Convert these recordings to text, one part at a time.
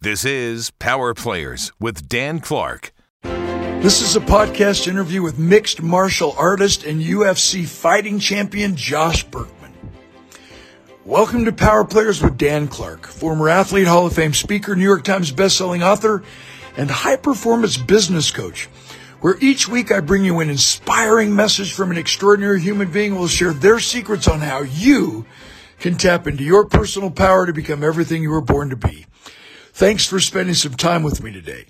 This is Power Players with Dan Clark. This is a podcast interview with mixed martial artist and UFC fighting champion Josh Burkman. Welcome to Power Players with Dan Clark, former athlete, Hall of Fame speaker, New York Times bestselling author, and high performance business coach, where each week I bring you an inspiring message from an extraordinary human being who will share their secrets on how you can tap into your personal power to become everything you were born to be. Thanks for spending some time with me today.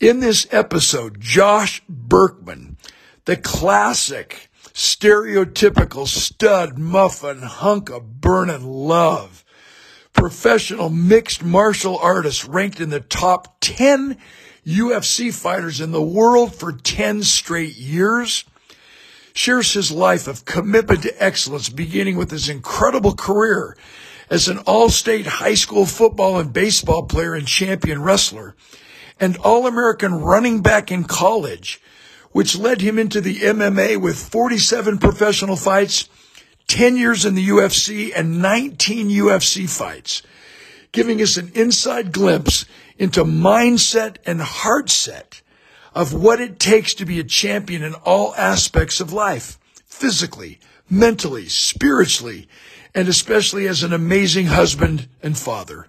In this episode, Josh Burkman, the classic, stereotypical stud, muffin, hunk of burning love, professional mixed martial artist ranked in the top 10 UFC fighters in the world for 10 straight years, shares his life of commitment to excellence, beginning with his incredible career as an all-state high school football and baseball player and champion wrestler, and All-American running back in college, which led him into the MMA with 47 professional fights, 10 years in the UFC, and 19 UFC fights, giving us an inside glimpse into mindset and heart set of what it takes to be a champion in all aspects of life, physically, mentally, spiritually, and especially as an amazing husband and father.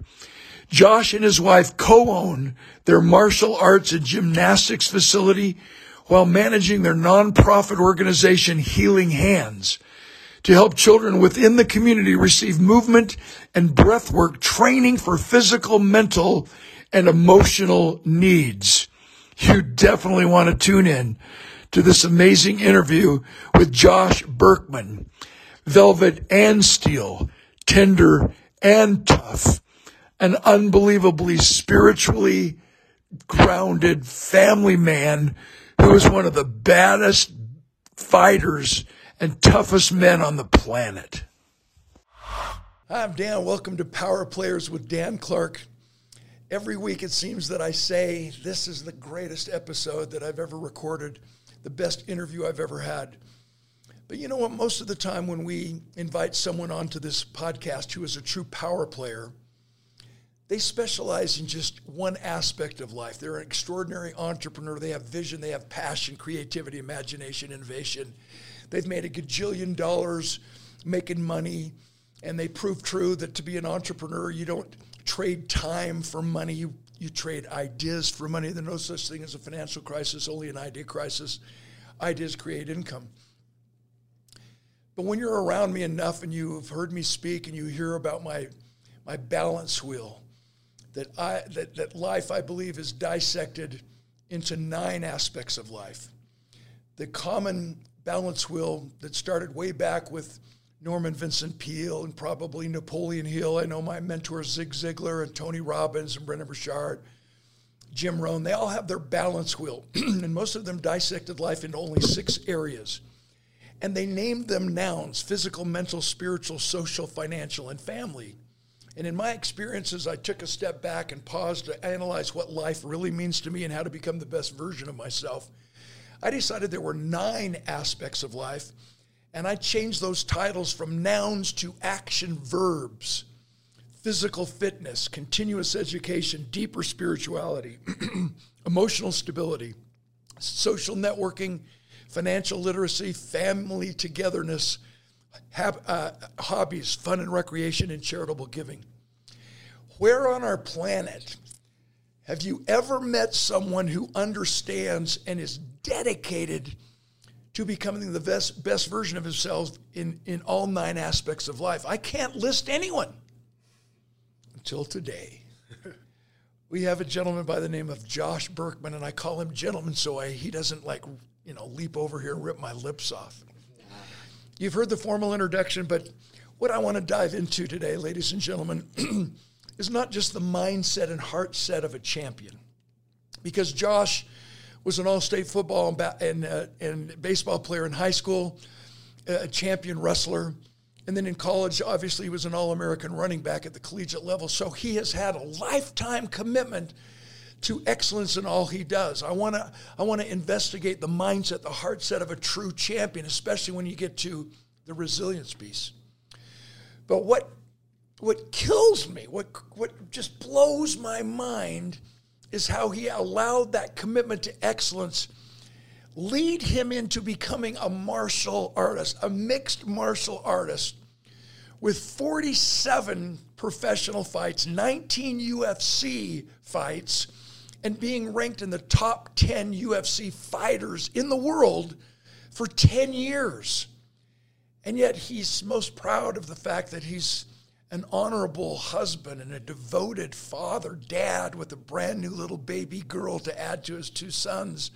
Josh and his wife co-own their martial arts and gymnastics facility while managing their nonprofit organization Healing Hands to help children within the community receive movement and breathwork training for physical, mental, and emotional needs. You definitely want to tune in to this amazing interview with Josh Burkman velvet and steel, tender and tough, an unbelievably spiritually grounded family man who is one of the baddest fighters and toughest men on the planet. Hi, I'm Dan. Welcome to Power Players with Dan Clark. Every week it seems that I say, This is the greatest episode that I've ever recorded, the best interview I've ever had. But you know what? Most of the time, when we invite someone onto this podcast who is a true power player, they specialize in just one aspect of life. They're an extraordinary entrepreneur. They have vision, they have passion, creativity, imagination, innovation. They've made a gajillion dollars making money, and they prove true that to be an entrepreneur, you don't trade time for money, you, you trade ideas for money. There's no such thing as a financial crisis, only an idea crisis. Ideas create income. But when you're around me enough and you've heard me speak and you hear about my, my balance wheel, that, I, that, that life, I believe, is dissected into nine aspects of life. The common balance wheel that started way back with Norman Vincent Peale and probably Napoleon Hill. I know my mentors Zig Ziglar and Tony Robbins and Brendon Burchard, Jim Rohn. They all have their balance wheel, and most of them dissected life into only six areas and they named them nouns physical, mental, spiritual, social, financial, and family. And in my experiences, I took a step back and paused to analyze what life really means to me and how to become the best version of myself. I decided there were nine aspects of life, and I changed those titles from nouns to action verbs physical fitness, continuous education, deeper spirituality, emotional stability, social networking, financial literacy, family togetherness, hab, uh, hobbies, fun and recreation, and charitable giving. Where on our planet have you ever met someone who understands and is dedicated to becoming the best, best version of himself in, in all nine aspects of life? I can't list anyone until today. we have a gentleman by the name of Josh Burkman, and I call him gentleman so I, he doesn't like you know, leap over here and rip my lips off. You've heard the formal introduction, but what I want to dive into today, ladies and gentlemen, is not just the mindset and heart set of a champion. Because Josh was an all state football and, and, uh, and baseball player in high school, a champion wrestler. And then in college, obviously, he was an All American running back at the collegiate level. So he has had a lifetime commitment to excellence in all he does. I want to I want to investigate the mindset, the heart set of a true champion, especially when you get to the resilience piece. But what what kills me, what what just blows my mind, is how he allowed that commitment to excellence lead him into becoming a martial artist, a mixed martial artist with 47 professional fights, 19 UFC fights, and being ranked in the top 10 UFC fighters in the world for 10 years. And yet he's most proud of the fact that he's an honorable husband and a devoted father, dad with a brand new little baby girl to add to his two sons.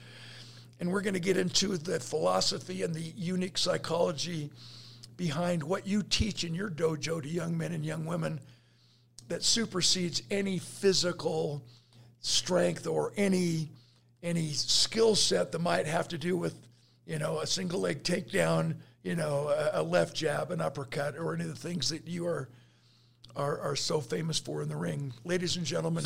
And we're going to get into the philosophy and the unique psychology behind what you teach in your dojo to young men and young women that supersedes any physical strength or any any skill set that might have to do with you know a single leg takedown you know a, a left jab an uppercut or any of the things that you are are, are so famous for in the ring. Ladies and gentlemen,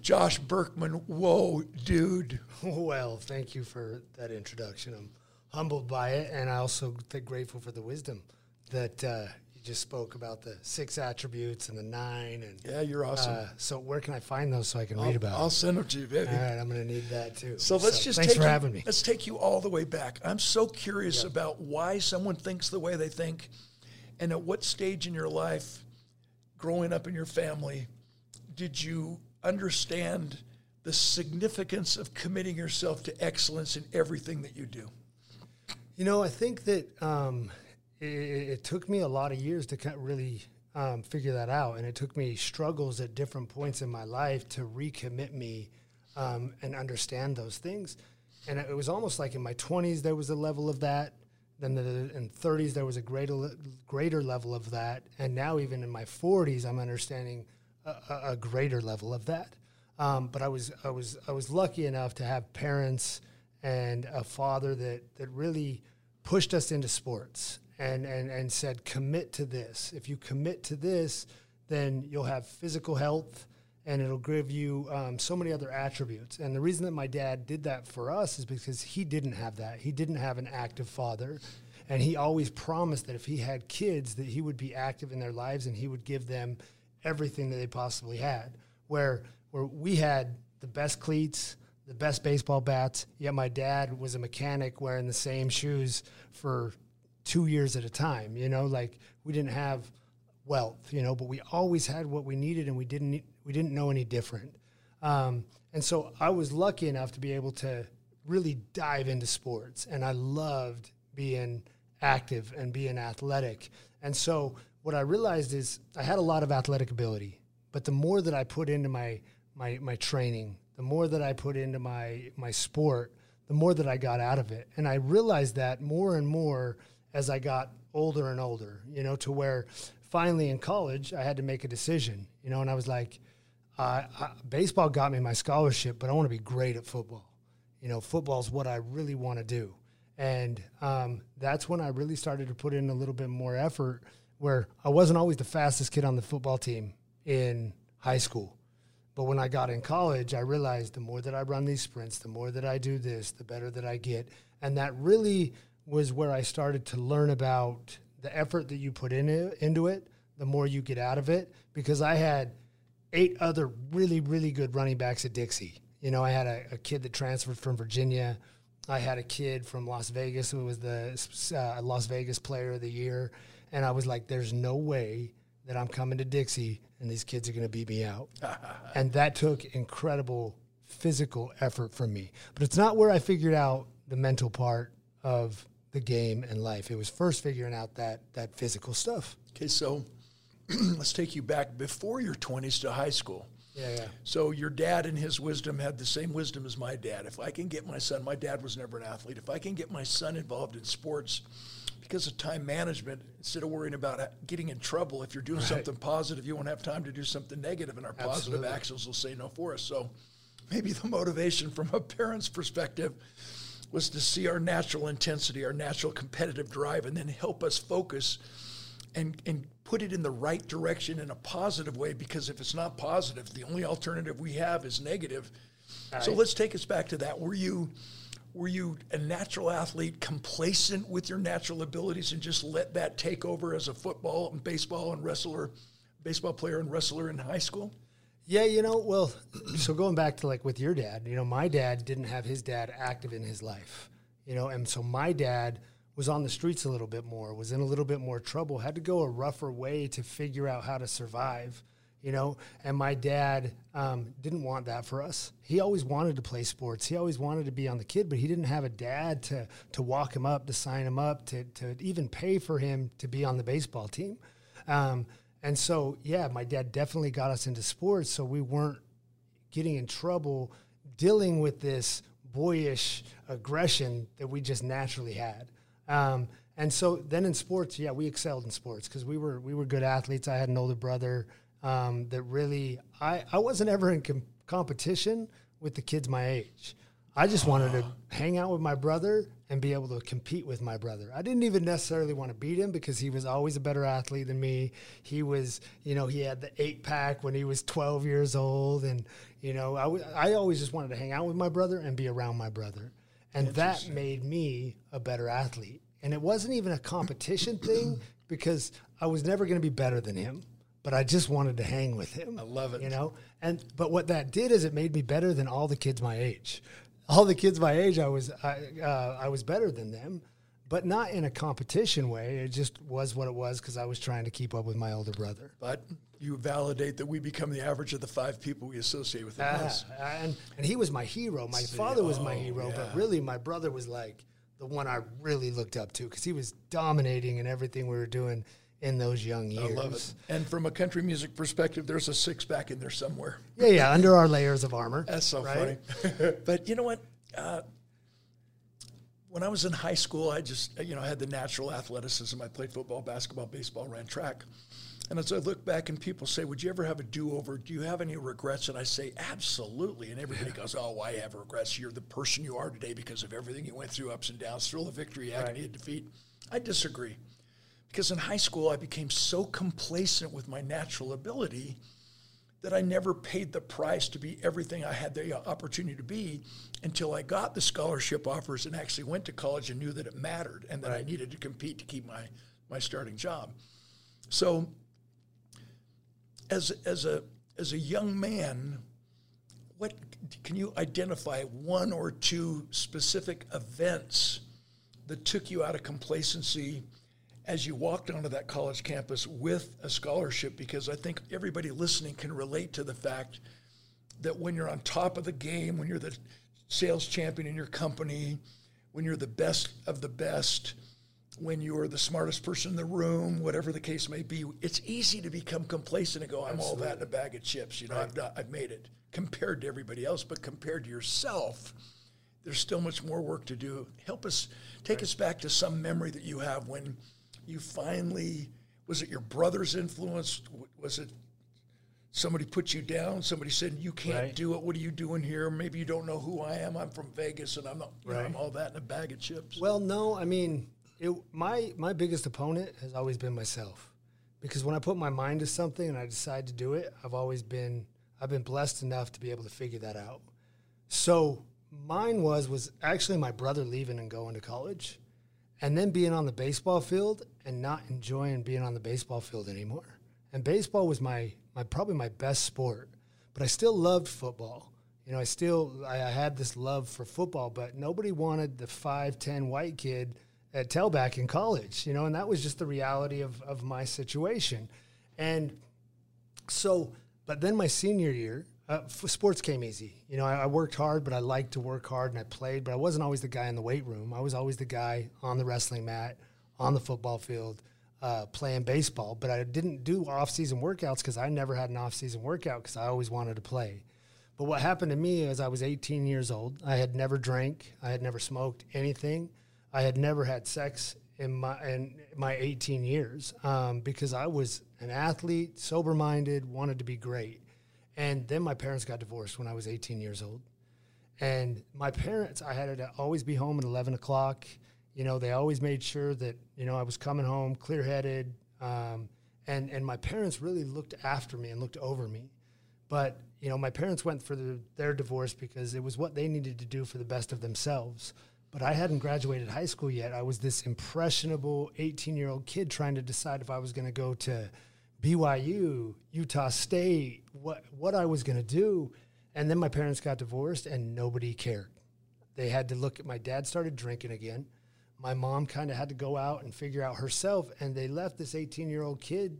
Josh Burkman. Whoa, dude. Well, thank you for that introduction. I'm humbled by it, and I also think grateful for the wisdom that uh, just spoke about the six attributes and the nine. And yeah, you're awesome. Uh, so where can I find those so I can I'll, read about? I'll send them to you, baby. All right, I'm going to need that too. So let's so just thanks take for you, having me. Let's take you all the way back. I'm so curious yep. about why someone thinks the way they think, and at what stage in your life growing up in your family, did you understand the significance of committing yourself to excellence in everything that you do? You know, I think that um, it, it, took me a lot of years to really um, figure that out, and it took me struggles at different points in my life to recommit me um, and understand those things. And it was almost like in my 20s there was a level of that, then the, in 30s there was a greater greater level of that, and now even in my 40s I'm understanding a, a greater level of that. Um, but I was I was I was lucky enough to have parents and a father that that really pushed us into sports and and and said commit to this. If you commit to this, then you'll have physical health and it'll give you um, so many other attributes. And the reason that my dad did that for us is because he didn't have that. He didn't have an active father. And he always promised that if he had kids, that he would be active in their lives and he would give them everything that they possibly had. Where, where we had the best cleats, the best baseball bats, yet my dad was a mechanic wearing the same shoes for two years at a time. You know, like we didn't have wealth, you know, but we always had what we needed and we didn't we didn't know any different. Um, and so I was lucky enough to be able to really dive into sports and I loved being active and being athletic. And so what I realized is I had a lot of athletic ability, but the more that I put into my my my training, the more that I put into my my sport, the more that I got out of it. And I realized that more and more as I got older and older, you know, to where finally in college, I had to make a decision, you know, and I was like, uh, I, baseball got me my scholarship, but I want to be great at football. You know, football is what I really want to do. And um, that's when I really started to put in a little bit more effort where I wasn't always the fastest kid on the football team in high school. But when I got in college, I realized the more that I run these sprints, the more that I do this, the better that I get. And that really was where I started to learn about the effort that you put in it, into it, the more you get out of it. Because I had eight other really, really good running backs at Dixie. You know, I had a, a kid that transferred from Virginia. I had a kid from Las Vegas who was the uh, Las Vegas Player of the Year, and I was like, "There's no way that I'm coming to Dixie and these kids are going to beat me out." and that took incredible physical effort from me. But it's not where I figured out the mental part of the game and life. It was first figuring out that that physical stuff. Okay, so let's take you back before your 20s to high school. Yeah, yeah. So your dad and his wisdom had the same wisdom as my dad. If I can get my son, my dad was never an athlete. If I can get my son involved in sports because of time management, instead of worrying about uh, getting in trouble, if you're doing right. something positive, you won't have time to do something negative, and our Absolutely. positive actions will say no for us. So maybe the motivation from a parent's perspective was to see our natural intensity, our natural competitive drive, and then help us focus and, and put it in the right direction in a positive way because if it's not positive, the only alternative we have is negative. So let's take us back to that. Were you were you a natural athlete, complacent with your natural abilities, and just let that take over as a football and baseball and wrestler baseball player and wrestler in high school? Yeah, you know, well, so going back to like with your dad, you know, my dad didn't have his dad active in his life, you know, and so my dad was on the streets a little bit more, was in a little bit more trouble, had to go a rougher way to figure out how to survive, you know. And my dad um, didn't want that for us. He always wanted to play sports. He always wanted to be on the kid, but he didn't have a dad to to walk him up, to sign him up, to to even pay for him to be on the baseball team. Um, and so, yeah, my dad definitely got us into sports, so we weren't getting in trouble dealing with this boyish aggression that we just naturally had. Um, and so then in sports, yeah, we excelled in sports because we were we were good athletes. I had an older brother um, that really I I wasn't ever in com- competition with the kids my age. I just wanted to hang out with my brother and be able to compete with my brother. I didn't even necessarily want to beat him because he was always a better athlete than me. He was, you know, he had the eight pack when he was 12 years old. And, you know, I, w- I always just wanted to hang out with my brother and be around my brother. And that made me a better athlete. And it wasn't even a competition thing because I was never going to be better than him, but I just wanted to hang with him. I love it. You know, and but what that did is it made me better than all the kids my age. All the kids my age, I was I, uh, I was better than them, but not in a competition way. It just was what it was because I was trying to keep up with my older brother. But you validate that we become the average of the five people we associate with the Ah, and and he was my hero. My father was my oh, hero, yeah. but really my brother was like the one I really looked up to because he was dominating in everything we were doing in those young years. I love it. And from a country music perspective, there's a six pack in there somewhere. Yeah, yeah, under our layers of armor. That's so right? funny. but you know what? Uh, when I was in high school, I just you know I had the natural athleticism. I played football, basketball, baseball, ran track. And as I look back and people say, "Would you ever have a do-over? Do you have any regrets?" And I say, "Absolutely." And everybody goes, "Oh, I have regrets? You're the person you are today because of everything you went through, ups and downs, thrill of victory, agony of defeat." I disagree. Because in high school, I became so complacent with my natural ability that I never paid the price to be everything I had the uh, opportunity to be until I got the scholarship offers and actually went to college and knew that it mattered and that I needed to compete to keep my, my starting job. So as, as, a, as a young man, what can you identify one or two specific events that took you out of complacency as you walked onto that college campus with a scholarship because I think everybody listening can relate to the fact that when you're on top of the game, when you're the sales champion in your company, when you're the best of the best, when you're the smartest person in the room, whatever the case may be, it's easy to become complacent and go, I'm all that in a bag of chips. You know, I've, done, I've made it compared to everybody else, but compared to yourself, there's still much more work to do. Help us, take us back to some memory that you have when you finally, was it your brother's influence? Was it somebody put you down? Somebody said, you can't Right. do it. What are you doing here? Maybe you don't know who I am. I'm from Vegas and I'm not, you know, I'm all that in a bag of chips. Well, no, I mean, it, my my biggest opponent has always been myself, because when I put my mind to something and I decide to do it, I've always been I've been blessed enough to be able to figure that out. So mine was was actually my brother leaving and going to college, and then being on the baseball field and not enjoying being on the baseball field anymore. And baseball was my my probably my best sport, but I still loved football. You know, I still I, I had this love for football, but nobody wanted the five ten white kid at tailback in college. You know, and that was just the reality of of my situation. And so, but then my senior year, uh, sports came easy. You know, I, I worked hard, but I liked to work hard and I played, but I wasn't always the guy in the weight room. I was always the guy on the wrestling mat, on the football field, uh, playing baseball. But I didn't do off season workouts because I never had an off season workout because I always wanted to play. But what happened to me is I was 18 years old. I had never drank. I had never smoked anything. I had never had sex in my in my 18 years um, because I was an athlete, sober minded, wanted to be great. And then my parents got divorced when I was 18 years old. And my parents, I had to always be home at 11 o'clock. You know, they always made sure that, you know, I was coming home clear headed. Um, and, and my parents really looked after me and looked over me. But, you know, my parents went for the, their divorce because it was what they needed to do for the best of themselves. But I hadn't graduated high school yet. I was this impressionable 18 year old kid trying to decide if I was going to go to BYU, Utah State, what what I was going to do. And then my parents got divorced and nobody cared. They had to look at my dad started drinking again. My mom kind of had to go out and figure out herself and they left this 18-year-old kid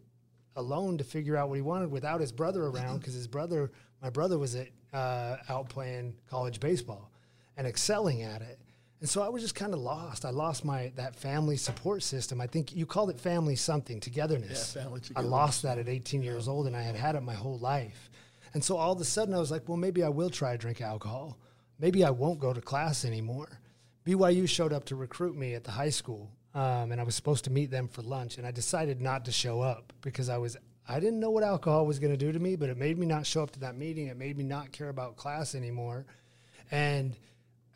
alone to figure out what he wanted without his brother around because his brother my brother was at uh, out playing college baseball and excelling at it. And so I was just kind of lost. I lost my that family support system. I think you called it family something, togetherness. Yeah, family I lost that at 18 years old, and I had had it my whole life. And so all of a sudden, I was like, well, maybe I will try to drink alcohol. Maybe I won't go to class anymore. BYU showed up to recruit me at the high school, um, and I was supposed to meet them for lunch. And I decided not to show up because I was I didn't know what alcohol was going to do to me, but it made me not show up to that meeting. It made me not care about class anymore, and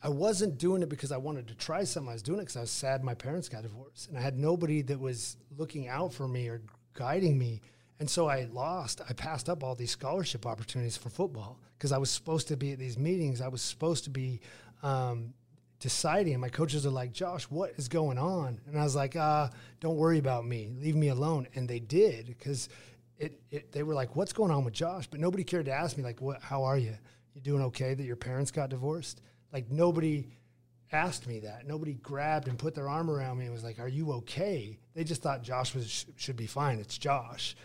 I wasn't doing it because I wanted to try something. I was doing it because I was sad my parents got divorced, and I had nobody that was looking out for me or guiding me. And so I lost. I passed up all these scholarship opportunities for football because I was supposed to be at these meetings. I was supposed to be um, deciding. And my coaches are like, Josh, what is going on? And I was like, uh, don't worry about me. Leave me alone. And they did because it, it, they were like, what's going on with Josh? But nobody cared to ask me, like, what, how are you? You doing okay that your parents got divorced? Like nobody asked me that. Nobody grabbed and put their arm around me and was like, "Are you okay?" They just thought Josh was sh- should be fine. It's Josh,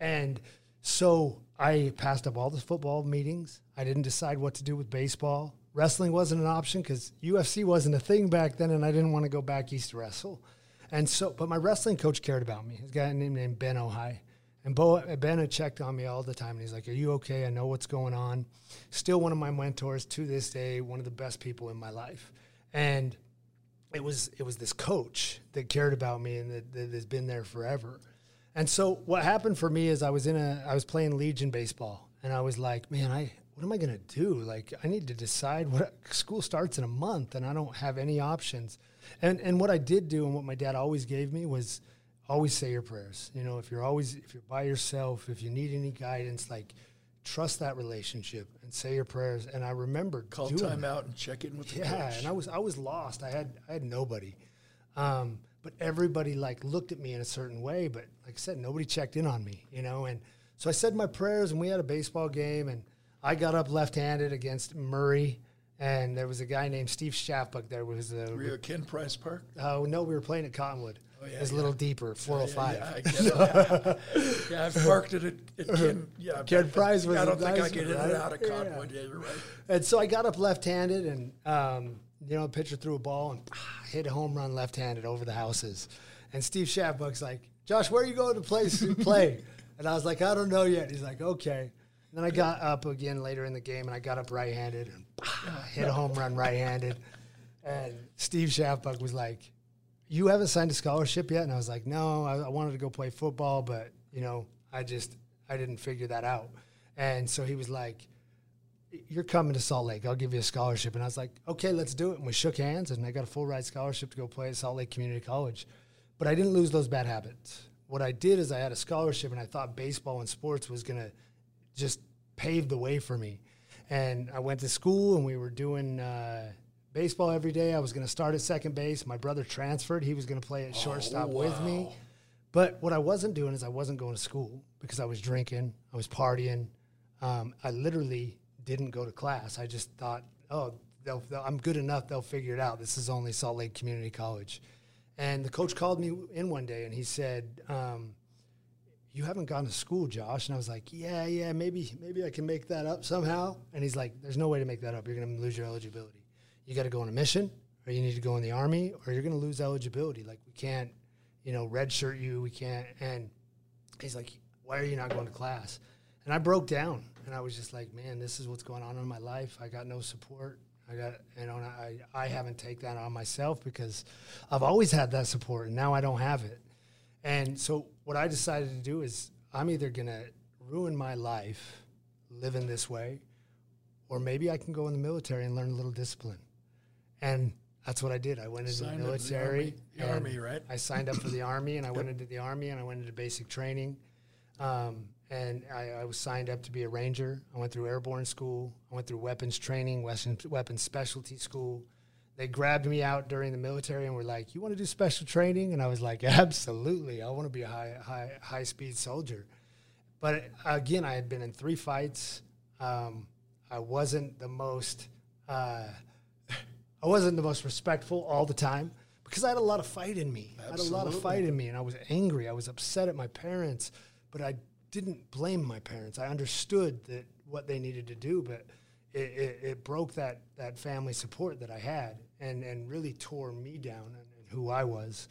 and so I passed up all the football meetings. I didn't decide what to do with baseball. Wrestling wasn't an option because UFC wasn't a thing back then, and I didn't want to go back east to wrestle. And so, but my wrestling coach cared about me. A guy named Ben Ohai. And Bo, Ben had checked on me all the time, and he's like, "Are you okay? I know what's going on." Still one of my mentors to this day, one of the best people in my life, and it was it was this coach that cared about me and that, that has been there forever. And so what happened for me is I was in a I was playing Legion baseball, and I was like, "Man, I what am I gonna do? Like, I need to decide what school starts in a month, and I don't have any options." And and what I did do, and what my dad always gave me was always say your prayers. You know, if you're always if you're by yourself, if you need any guidance, like trust that relationship and say your prayers. And I remember call time that. out and check in with the yeah. Coach. And I was I was lost. I had I had nobody, um, but everybody like looked at me in a certain way. But like I said, nobody checked in on me. You know, and so I said my prayers, and we had a baseball game, and I got up left-handed against Murray and there was a guy named Steve Schaffbuck there. Was the were you at Ken Price Park? Oh no, we were playing at Cottonwood. Oh, yeah, yeah. a little deeper, 405. Yeah, yeah, yeah, yeah, I've parked it at, at Ken. Yeah, Ken Price was. I don't think nice I get in and out of Cottonwood. Yeah. you're right. And so I got up left-handed, and um, you know, pitcher threw a ball and ah, hit a home run left-handed over the houses. And Steve Schaffbuck's like, "Josh, where are you going to play? play?" and I was like, "I don't know yet." He's like, "Okay." And then I got up again later in the game, and I got up right-handed and ah, hit a home run right-handed. And Steve Schaffbuck was like, you haven't signed a scholarship yet? And I was like, no, I, I, wanted to go play football, but you know, I just I didn't figure that out. And so he was like, you're coming to Salt Lake. I'll give you a scholarship. And I was like, okay, let's do it. And we shook hands, and I got a full ride scholarship to go play at Salt Lake Community College. But I didn't lose those bad habits. What I did is I had a scholarship, and I thought baseball and sports was going to just pave the way for me. And I went to school, and we were doing. Uh, baseball every day. I was going to start at second base. My brother transferred. He was going to play at shortstop oh, wow. with me. But what I wasn't doing is I wasn't going to school because I was drinking, I was partying. Um, I literally didn't go to class. I just thought, oh, they'll, they'll, I'm good enough. They'll figure it out. This is only Salt Lake Community College. And the coach called me in one day and he said, um, you haven't gone to school, Josh. And I was like, yeah, yeah, maybe, maybe I can make that up somehow. And he's like, there's no way to make that up. You're going to lose your eligibility you got to go on a mission or you need to go in the army or you're going to lose eligibility. Like we can't, you know, redshirt you. We can't. And he's like, why are you not going to class? And I broke down and I was just like, man, this is what's going on in my life. I got no support. I got, you know, I, I haven't taken that on myself because I've always had that support and now I don't have it. And so what I decided to do is I'm either going to ruin my life living this way or maybe I can go in the military and learn a little discipline. And that's what I did. I went into Signed the military. The army, the army, right? I signed up for the army, and I went into the army, and I went into basic training. Um, and I, I, was signed up to be a ranger. I went through airborne school. I went through weapons training, weapons, weapons specialty school. They grabbed me out during the military and were like, "You want to do special training?" And I was like, "Absolutely! I want to be a high, high, high speed soldier." but again, I had been in three fights. Um, I wasn't the most, uh, I wasn't the most respectful all the time because I had a lot of fight in me. I had a lot of fight in me, and I was angry. I was upset at my parents, but I didn't blame my parents. I understood that what they needed to do, but it, it, it broke that that family support that I had, and and really tore me down and, and who I was.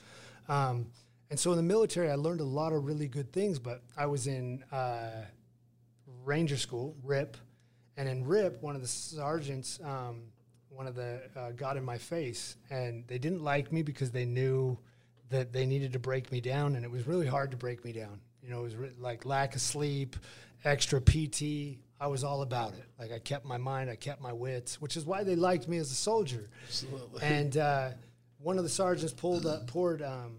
Um, and so in the military, I learned a lot of really good things. But I was in uh, Ranger School, RIP, and in RIP, one of the sergeants, um, one of the uh, got in my face, and they didn't like me because they knew that they needed to break me down, and it was really hard to break me down. You know, it was re- like lack of sleep, extra PT. I was all about it. Like I kept my mind, I kept my wits, which is why they liked me as a soldier. Absolutely. And uh, one of the sergeants pulled up, poured um,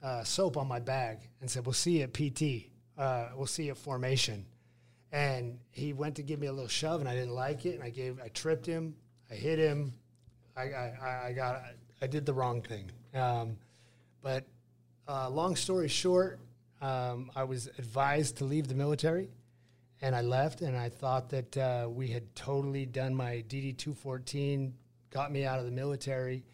uh, soap on my bag and said, "We'll see you at PT. Uh, we'll see you at formation." And he went to give me a little shove, and I didn't like it, and I gave, I tripped him, I hit him, I, I, I got, I did the wrong thing. Um, but uh, long story short, um, I was advised to leave the military, and I left, and I thought that uh, we had totally done my DD two fourteen, got me out of the military,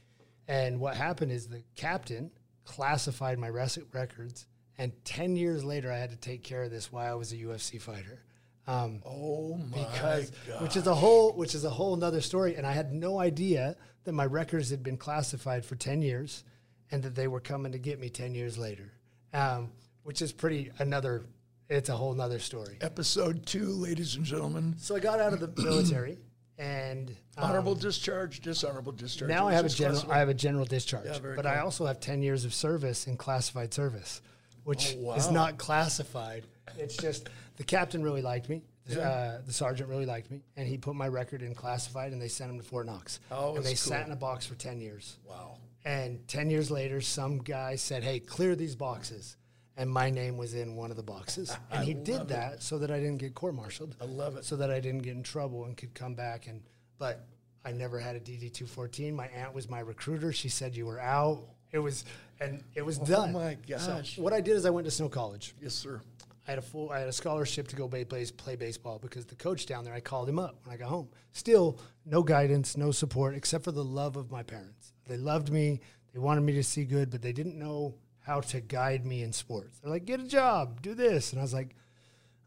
and what happened is the captain classified my records, and ten years later, I had to take care of this while I was a UFC fighter. Um, oh my because God. which is a whole which is a whole nother story and i had no idea that my records had been classified for 10 years and that they were coming to get me 10 years later um, which is pretty another it's a whole nother story Episode two, ladies and gentlemen. so i got out of the military and um, Honorable discharge, dishonorable discharge. now i have a general i have a general discharge Yeah, but i also have 10 years of service in classified service which Oh, is not classified it's just the captain really liked me uh, the sergeant really liked me, and he put my record in classified, and they sent him to Fort Knox. Oh, and they that's sat in a box for ten years. Wow. And ten years later, some guy said, "Hey, clear these boxes," and my name was in one of the boxes. And he did that so that I didn't get court-martialed. I love it. So that I didn't get in trouble and could come back. And but I never had a DD two fourteen. My aunt was my recruiter. She said you were out. It was and it was done. Oh my So gosh. what I did is I went to Snow College. Yes, sir. I had a full, I had a scholarship to go play, play, baseball because the coach down there, I called him up when I got home. Still, no guidance, no support, except for the love of my parents. They loved me, they wanted me to see good, but they didn't know how to guide me in sports. They're like, get a job, do this. And I was like,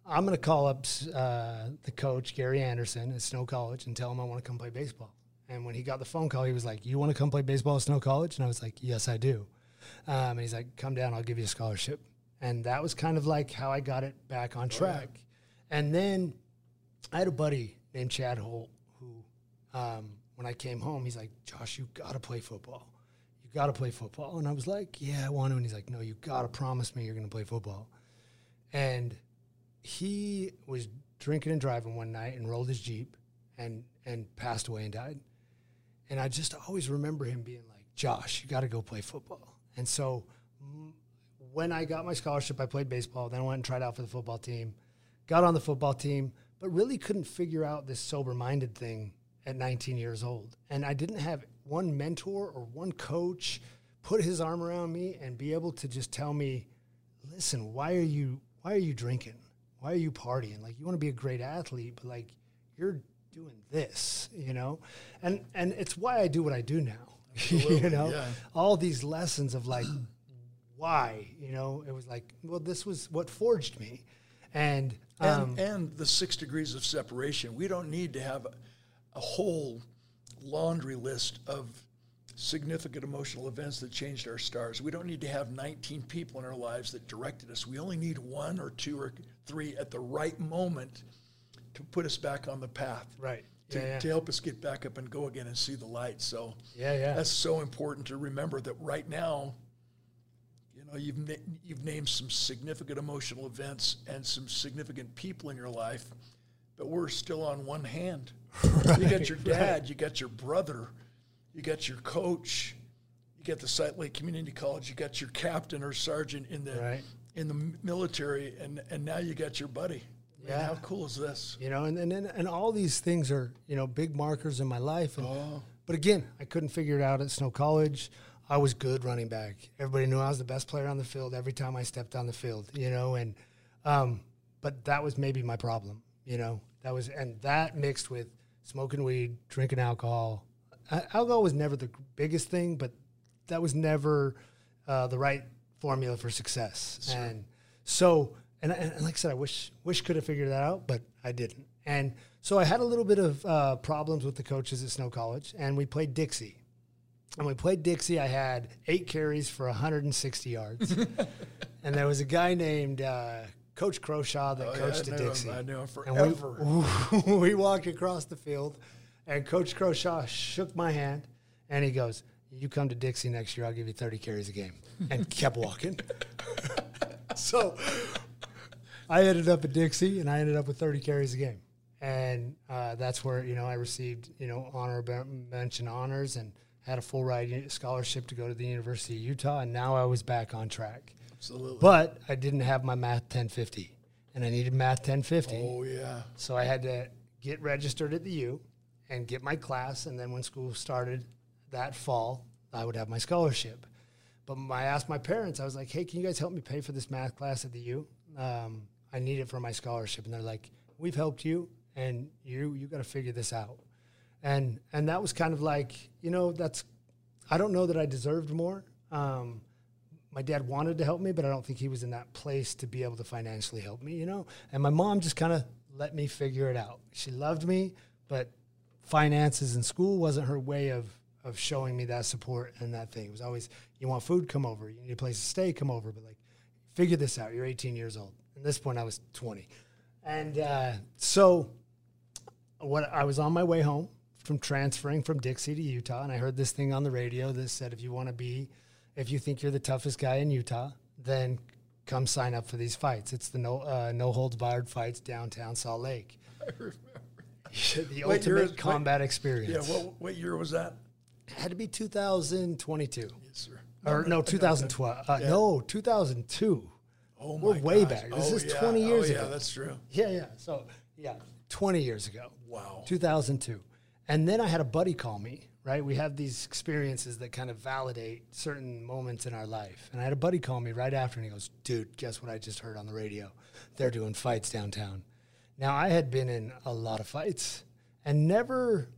I'm going to call up uh, the coach, Gary Anderson at Snow College, and tell him I want to come play baseball. And when he got the phone call, he was like, You want to come play baseball at Snow College? And I was like, Yes, I do. Um, and he's like, Come down, I'll give you a scholarship. And that was kind of like how I got it back on track. And then I had a buddy named Chad Holt who, um, when I came home, he's like, Josh, you got to play football. You got to play football. And I was like, Yeah, I want to. And he's like, No, you got to promise me you're going to play football. And he was drinking and driving one night and rolled his Jeep and, and passed away and died. And I just always remember him being like, Josh, you got to go play football. And so when I got my scholarship, I played baseball. Then I went and tried out for the football team, got on the football team, but really couldn't figure out this sober minded thing at 19 years old. And I didn't have one mentor or one coach put his arm around me and be able to just tell me, listen, why are you why are you drinking? Why are you partying? Like you want to be a great athlete, but like you're doing this, you know? And and it's why I do what I do now. you know? yeah. All these lessons of like why, you know, it was like, well, this was what forged me. And And, um, and the six degrees of separation. We don't need to have a, a whole laundry list of significant emotional events that changed our stars. We don't need to have 19 people in our lives that directed us. We only need one or two or three at the right moment to put us back on the path. right. To, yeah, yeah. to help us get back up and go again and see the light. So yeah, yeah. that's so important to remember that right now, you've na- you've named some significant emotional events and some significant people in your life, but we're still on one hand. you got your dad, you got your brother, you got your coach, you got the Salt Lake Community College, you got your captain or sergeant in the Right. in the military, and and now you got your buddy. Man, Yeah. how cool is this? you know, and, and and and all these things are you know big markers in my life. And, Oh. But again, I couldn't figure it out at Snow College. I was good running back. Everybody knew I was the best player on the field every time I stepped on the field. You know, and um, but that was maybe my problem. You know, that was and that mixed with smoking weed, drinking alcohol. Alcohol was never the biggest thing, but that was never uh, the right formula for success. And so, and, and like I said, I wish wish could have figured that out, but I didn't. And so I had a little bit of uh, problems with the coaches at Snow College, and we played Dixie. And we played Dixie. I had eight carries for 160 yards, and there was a guy named uh, Coach Croshaw that Oh, yeah, coached I at knew him. Dixie. I knew him And forever. we, we walked across the field, and Coach Croshaw shook my hand, and he goes, "You come to Dixie next year, I'll give you 30 carries a game," and kept walking. so I ended up at Dixie, and I ended up with 30 carries a game, and uh, that's where you know I received you know honor mention honors and had a full ride scholarship to go to the University of Utah, and now I was back on track. Absolutely. But I didn't have my math 1050, and I needed math 1050. oh yeah. So I had to get registered at the U and get my class, and then when school started that fall, I would have my scholarship. But I asked my parents, I was like, "Hey, can you guys help me pay for this math class at the U? Um, I need it for my scholarship." And they're like, "We've helped you, and you you got to figure this out." And and that was kind of like, you know, that's I don't know that I deserved more. Um, my dad wanted to help me, but I don't think he was in that place to be able to financially help me, you know? And my mom just kind of let me figure it out. She loved me, but finances and school wasn't her way of of showing me that support and that thing. It was always, you want food, come over. You need a place to stay, come over. But like, figure this out. You're 18 years old. At this point, I was 20. And uh, so what I was on my way home from transferring from Dixie to Utah, and I heard this thing on the radio that said, if you want to be, if you think you're the toughest guy in Utah, then come sign up for these fights. It's the no uh, no holds barred fights downtown Salt Lake. I remember. the What ultimate is- combat Yeah. experience. Yeah. What what year was that? had to be 2022 Yes, sir. or no 2012. Uh, No, 2002. Oh We're way gosh. back. This Oh, is yeah. 20 Oh, years yeah, ago. Yeah, that's true. Yeah, yeah. So yeah, 20 years ago. Wow. 2002. And then I had a buddy call me, right? We have these experiences that kind of validate certain moments in our life. And I had a buddy call me right after, and he goes, Dude, guess what I just heard on the radio? They're doing fights downtown. Now, I had been in a lot of fights and never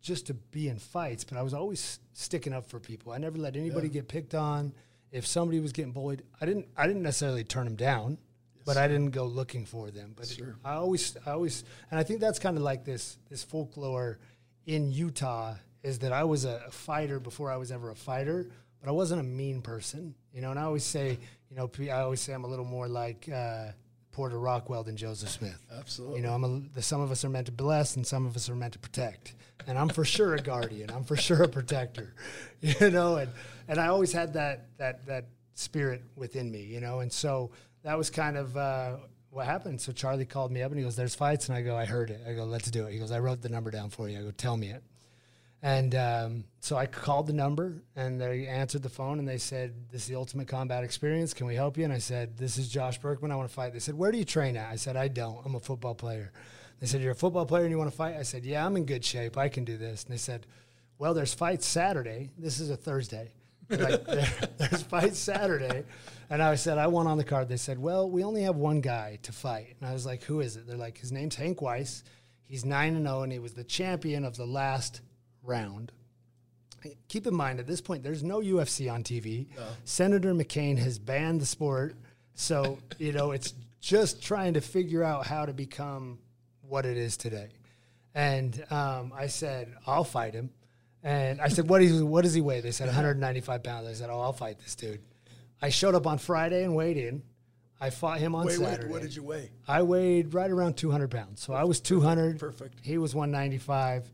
just to be in fights, but I was always sticking up for people. I never let anybody get picked on. If somebody was getting bullied, I didn't I didn't necessarily turn them down, but I didn't go looking for them. But Sure. I always I always and I think that's kind of like this this folklore in Utah is that I was a fighter before I was ever a fighter, but I wasn't a mean person, you know. And I always say, you know, I always say I'm a little more like uh, Porter Rockwell than Joseph Smith. Absolutely. You know, I'm a, the, some of us are meant to bless and some of us are meant to protect. And I'm for sure a guardian. I'm for sure a protector. You know, and and I always had that that that spirit within me. You know, and so that was kind of uh, what happened. So Charlie called me up and he goes, "There's fights," and I go, "I heard it." I go, "Let's do it." He goes, "I wrote the number down for you." I go, "Tell me it." And um, so I called the number and they answered the phone and they said, This is the ultimate combat experience. Can we help you? And I said, This is Josh Burkman. I want to fight. They said, Where do you train at? I said, I don't. I'm a football player. They said, You're a football player and you want to fight? I said, Yeah, I'm in good shape. I can do this. And they said, Well, there's fights Saturday. This is a Thursday. Like, there, there's fight Saturday. And I said, I want on the card. They said, Well, we only have one guy to fight. And I was like, Who is it? They're like, His name's Hank Weiss. He's 9 and 0, and he was the champion of the last round keep in mind at this point there's no UFC on TV. Senator McCain has banned the sport, so you know it's just trying to figure out how to become what it is today. And um, I said I'll fight him, and I said what is what does he weigh? They said 195 pounds. I said oh I'll fight this dude. I showed up on Friday and weighed in. I fought him on Wait, Saturday. wait, what did you weigh? I weighed right around 200 pounds. So I was 200. Perfect. He was 195.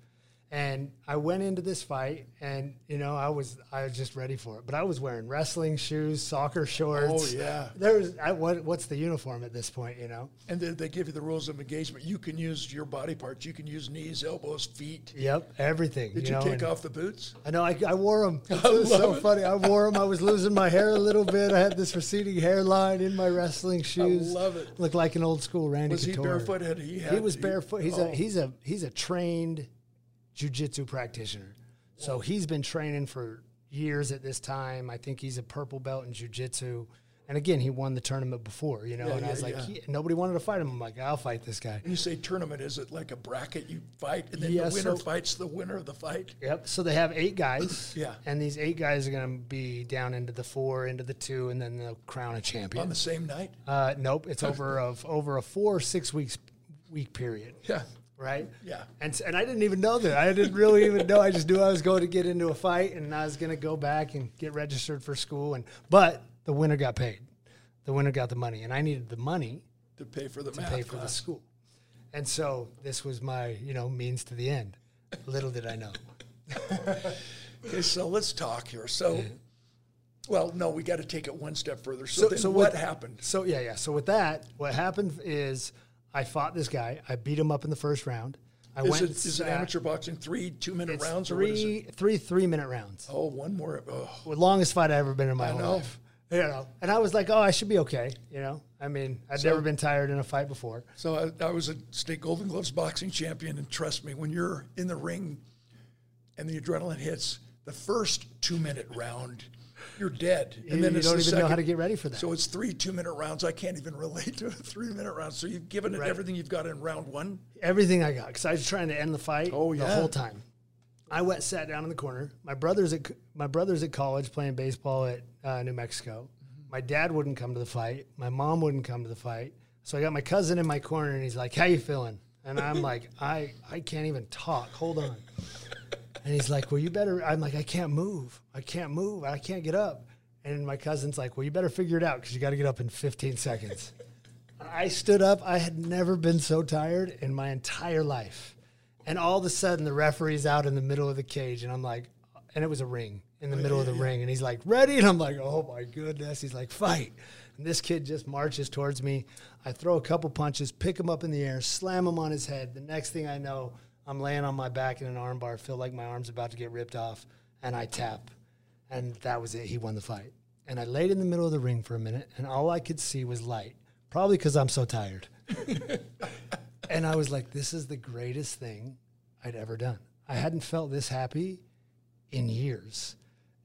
And I went into this fight and, you know, I was I was just ready for it. But I was wearing wrestling shoes, soccer shorts. Oh, yeah. There was I, what what's the uniform at this point, you know? And they, they give you the rules of engagement. You can use your body parts. You can use knees, elbows, feet. Yep, everything. Did you, know, kick and- off the boots? I know I, I wore them. It was so funny. I wore them. I was losing my hair a little bit. I had this receding hairline in my wrestling shoes. I love it. Looked like an old school Randy Was he Couture. barefoot? Had he? He was barefoot. He's oh, a he's a he's a trained jujitsu practitioner. So he's been training for years at this time. I think he's a purple belt in jujitsu. And again, he won the tournament before, you know. Yeah, and I was like, yeah. he, nobody wanted to fight him. I'm like, I'll fight this guy. And you say tournament, is it like a bracket you fight and then Yeah, the winner so- fights the winner of the fight? Yep. So they have eight guys. Yeah. And these eight guys are going to be down into the four, into the two, and then they'll crown a champion. On the same night? Uh, nope. It's over of over a four or six weeks week period. Yeah. Right. Yeah. And and I didn't even know that. I didn't really even know. I just knew I was going to get into a fight, and I was going to go back and get registered for school. And but the winner got paid. The winner got the money, and I needed the money To pay for the to pay for the school. And so this was my you know means to the end. Little did I know. Okay, so let's talk here. So, well, no, we got to take it one step further. So, So- so what what- happened? So yeah, yeah. So with that, what happened is I fought this guy. I beat him up in the first round. I Is went. it, and it amateur boxing three two minute rounds or what is it? three, three three minute rounds. Oh, one more. Oh, The longest fight I ever been in my I whole know. life. You know, and I was like, oh, I should be okay. You know, I mean, I'd So- never been tired in a fight before. So I, I was a state Golden Gloves boxing champion, and trust me, when you're in the ring and the adrenaline hits, the first two minute round, you're dead. You- And then you it's don't the even know how second- to get ready for that. So it's three two minute rounds. I can't even relate to a three minute round. So you've given it Right. everything you've got in round one. Everything I got because I was trying to end the fight. Oh, the whole time. I went sat down in the corner. My brothers at my brothers at college playing baseball at uh, New Mexico. My dad wouldn't come to the fight. My mom wouldn't come to the fight. So I got my cousin in my corner, and he's like, "How you feeling?" And I'm like, "I I can't even talk. Hold on." And he's like, "Well, you better." I'm like, "I can't move. I can't move. I can't get up." And my cousin's like, "Well, you better figure it out because you got to get up in 15 seconds." I stood up. I had never been so tired in my entire life. And all of a sudden, the referee's out in the middle of the cage, and I'm like, and it was a ring in the oh, middle of the ring, and he's like, ready? And I'm like, oh my goodness. He's like, fight. And this kid just marches towards me. I throw a couple punches, pick him up in the air, slam him on his head. The next thing I know, I'm laying on my back in an armbar, feel like my arm's about to get ripped off, and I tap. And that was it. He won the fight. And I laid in the middle of the ring for a minute, and all I could see was light, probably because I'm so tired. and I was like, this is the greatest thing I'd ever done. I hadn't felt this happy in years.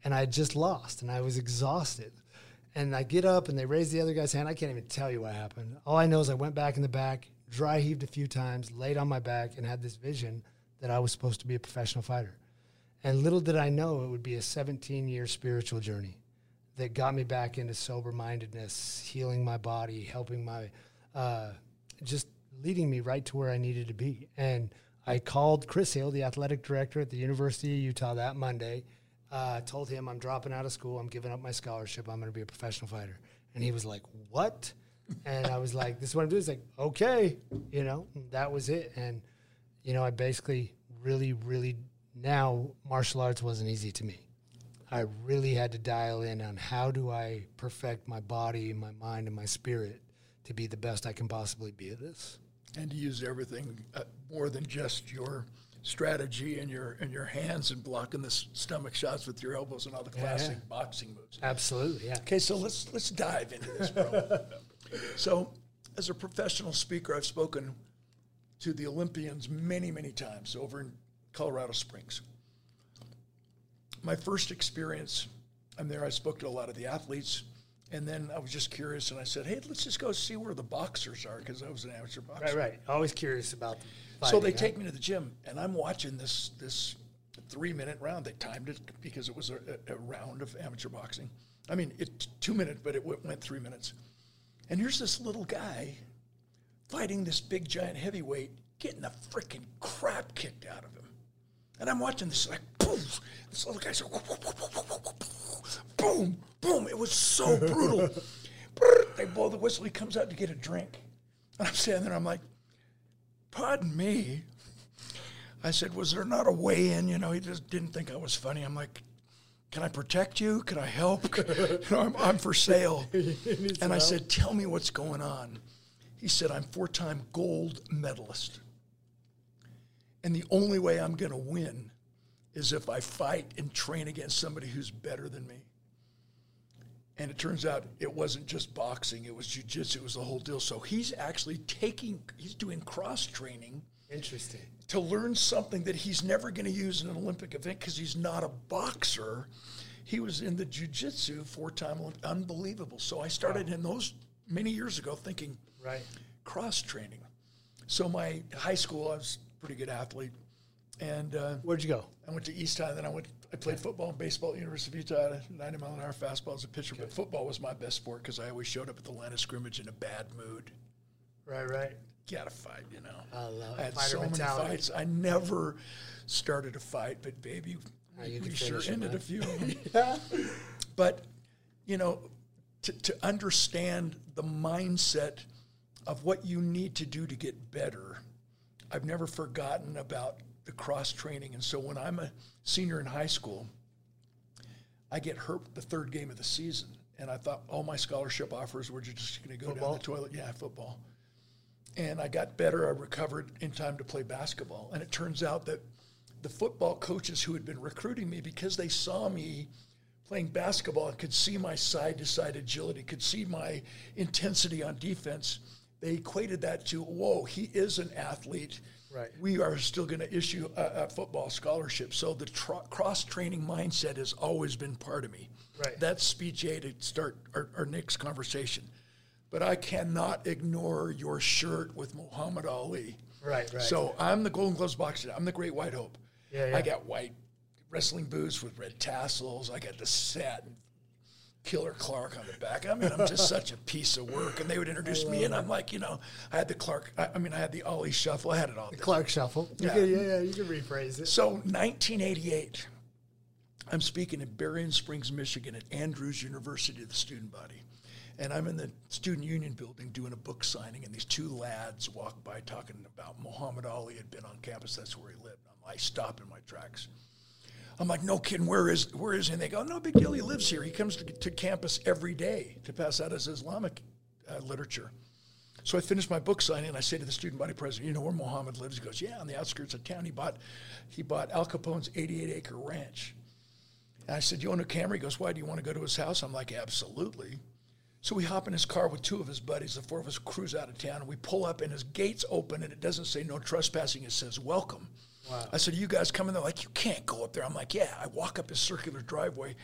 And I had just lost and I was exhausted. And I get up and they raise the other guy's hand. I can't even tell you what happened. All I know is I went back in the back, dry heaved a few times, laid on my back, and had this vision that I was supposed to be a professional fighter. And little did I know it would be a 17 year spiritual journey that got me back into sober mindedness, healing my body, helping my, uh, just leading me right to where I needed to be. And I called Chris Hill, the athletic director at the University of Utah, that Monday. Uh, told him I'm dropping out of school. I'm giving up my scholarship. I'm going to be a professional fighter. And he was like, "What?" And I was like, "This is what I'm doing." He's like, "Okay," you know. that was it. And you know, I basically really, really now martial arts wasn't easy to me. I really had to dial in on how do I perfect my body, my mind, and my spirit to be the best I can possibly be at this. and to use everything uh, more than just your strategy and your and your hands and blocking the stomach shots with your elbows and all the classic yeah. boxing moves. Absolutely, yeah. Okay, so let's let's dive into this, bro. so, as a professional speaker, I've spoken to the Olympians many, many times over in Colorado Springs. My first experience, I'm there. I spoke to a lot of the athletes, and then I was just curious, and I said, "Hey, let's just go see where the boxers are," because I was an amateur boxer. Right, right. Always curious about. The So they take me to the gym, and I'm watching this this three minute round. They timed it because it was a, a, round of amateur boxing. I mean, it two minutes, but it w- went three minutes. And here's this little guy fighting this big giant heavyweight, getting the freaking crap kicked out of him. And I'm watching this like, boom, this little guy's like, boom, boom. It was so brutal. they blow the whistle. He comes out to get a drink, and I'm standing there. I'm like, pardon me. I said, was there not a way in? You know, he just didn't think I was funny. I'm like, can I protect you? Can I help? you know, I'm, I'm for sale. and I said, tell me what's going on. He said, I'm four-time gold medalist. And the only way I'm going to win is if I fight and train against somebody who's better than me. And it turns out it wasn't just boxing, it was jujitsu, it was the whole deal. So he's actually taking, he's doing cross training Interesting. To learn something that he's never going to use in an Olympic event because he's not a boxer. he was in the jujitsu four time, unbelievable. So I started in those many years ago thinking Right. cross training. So my high school, I was a pretty good athlete, and uh, Where'd you go? I went to East High. Then I went. I played football and baseball at the University of Utah. I had a 90 mile an hour fastball as a pitcher, but football was my best sport because I always showed up at the line of scrimmage in a bad mood. Right, right. Got to fight, you know. I love I had fighter so many mentality. fights. I never started a fight, but baby, you we sure ended man. a few of them. But you know, to, to understand the mindset of what you need to do to get better, I've never forgotten about the cross training. And so when I'm a senior in high school, I get hurt the third game of the season. And I thought all my scholarship offers were just going to go down the toilet. Yeah, football. And I got better. I recovered in time to play basketball. And it turns out that the football coaches who had been recruiting me, because they saw me playing basketball and could see my side to side agility, could see my intensity on defense, they equated that to, whoa, he is an athlete. Right. We are still going to issue a, a football scholarship. So the tr- cross training mindset has always been part of me. Right. That's speech A to start our, our next conversation. But I cannot ignore your shirt with Muhammad Ali. Right, right. So I'm the Golden Gloves boxer. I'm the Great White Hope. Yeah, yeah. I got white wrestling boots with red tassels. I got the set Killer Clark on the back. I mean, I'm just such a piece of work. And they would introduce me, and I'm like, you know, I had the Clark. I, I mean, I had the Ali Shuffle. I had it all. The Clark Shuffle. Yeah. Can, yeah, yeah, you can rephrase it. So 1988, I'm speaking in Berrien Springs, Michigan at Andrews University, the student body. And I'm in the student union building doing a book signing, and these two lads walk by talking about Muhammad Ali had been on campus. That's where he lived. I'm, I stop in my tracks. I'm like, no kidding, where is where is he? And they go, no big deal, he lives here. He comes to, to campus every day to pass out his Islamic uh, literature. So I finished my book signing, and I say to the student body president, "You know where Muhammad lives?" He goes, "Yeah, on the outskirts of town. He bought, he bought Al Capone's 88 acre ranch." And I said, "You own a camera? He goes, "Why do you want to go to his house?" I'm like, "Absolutely." So we hop in his car with two of his buddies. The four of us cruise out of town, and we pull up, and his gates open, and it doesn't say no trespassing. It says welcome. I said, "You guys coming?" They're like, "You can't go up there." I'm like, "Yeah." I walk up his circular driveway.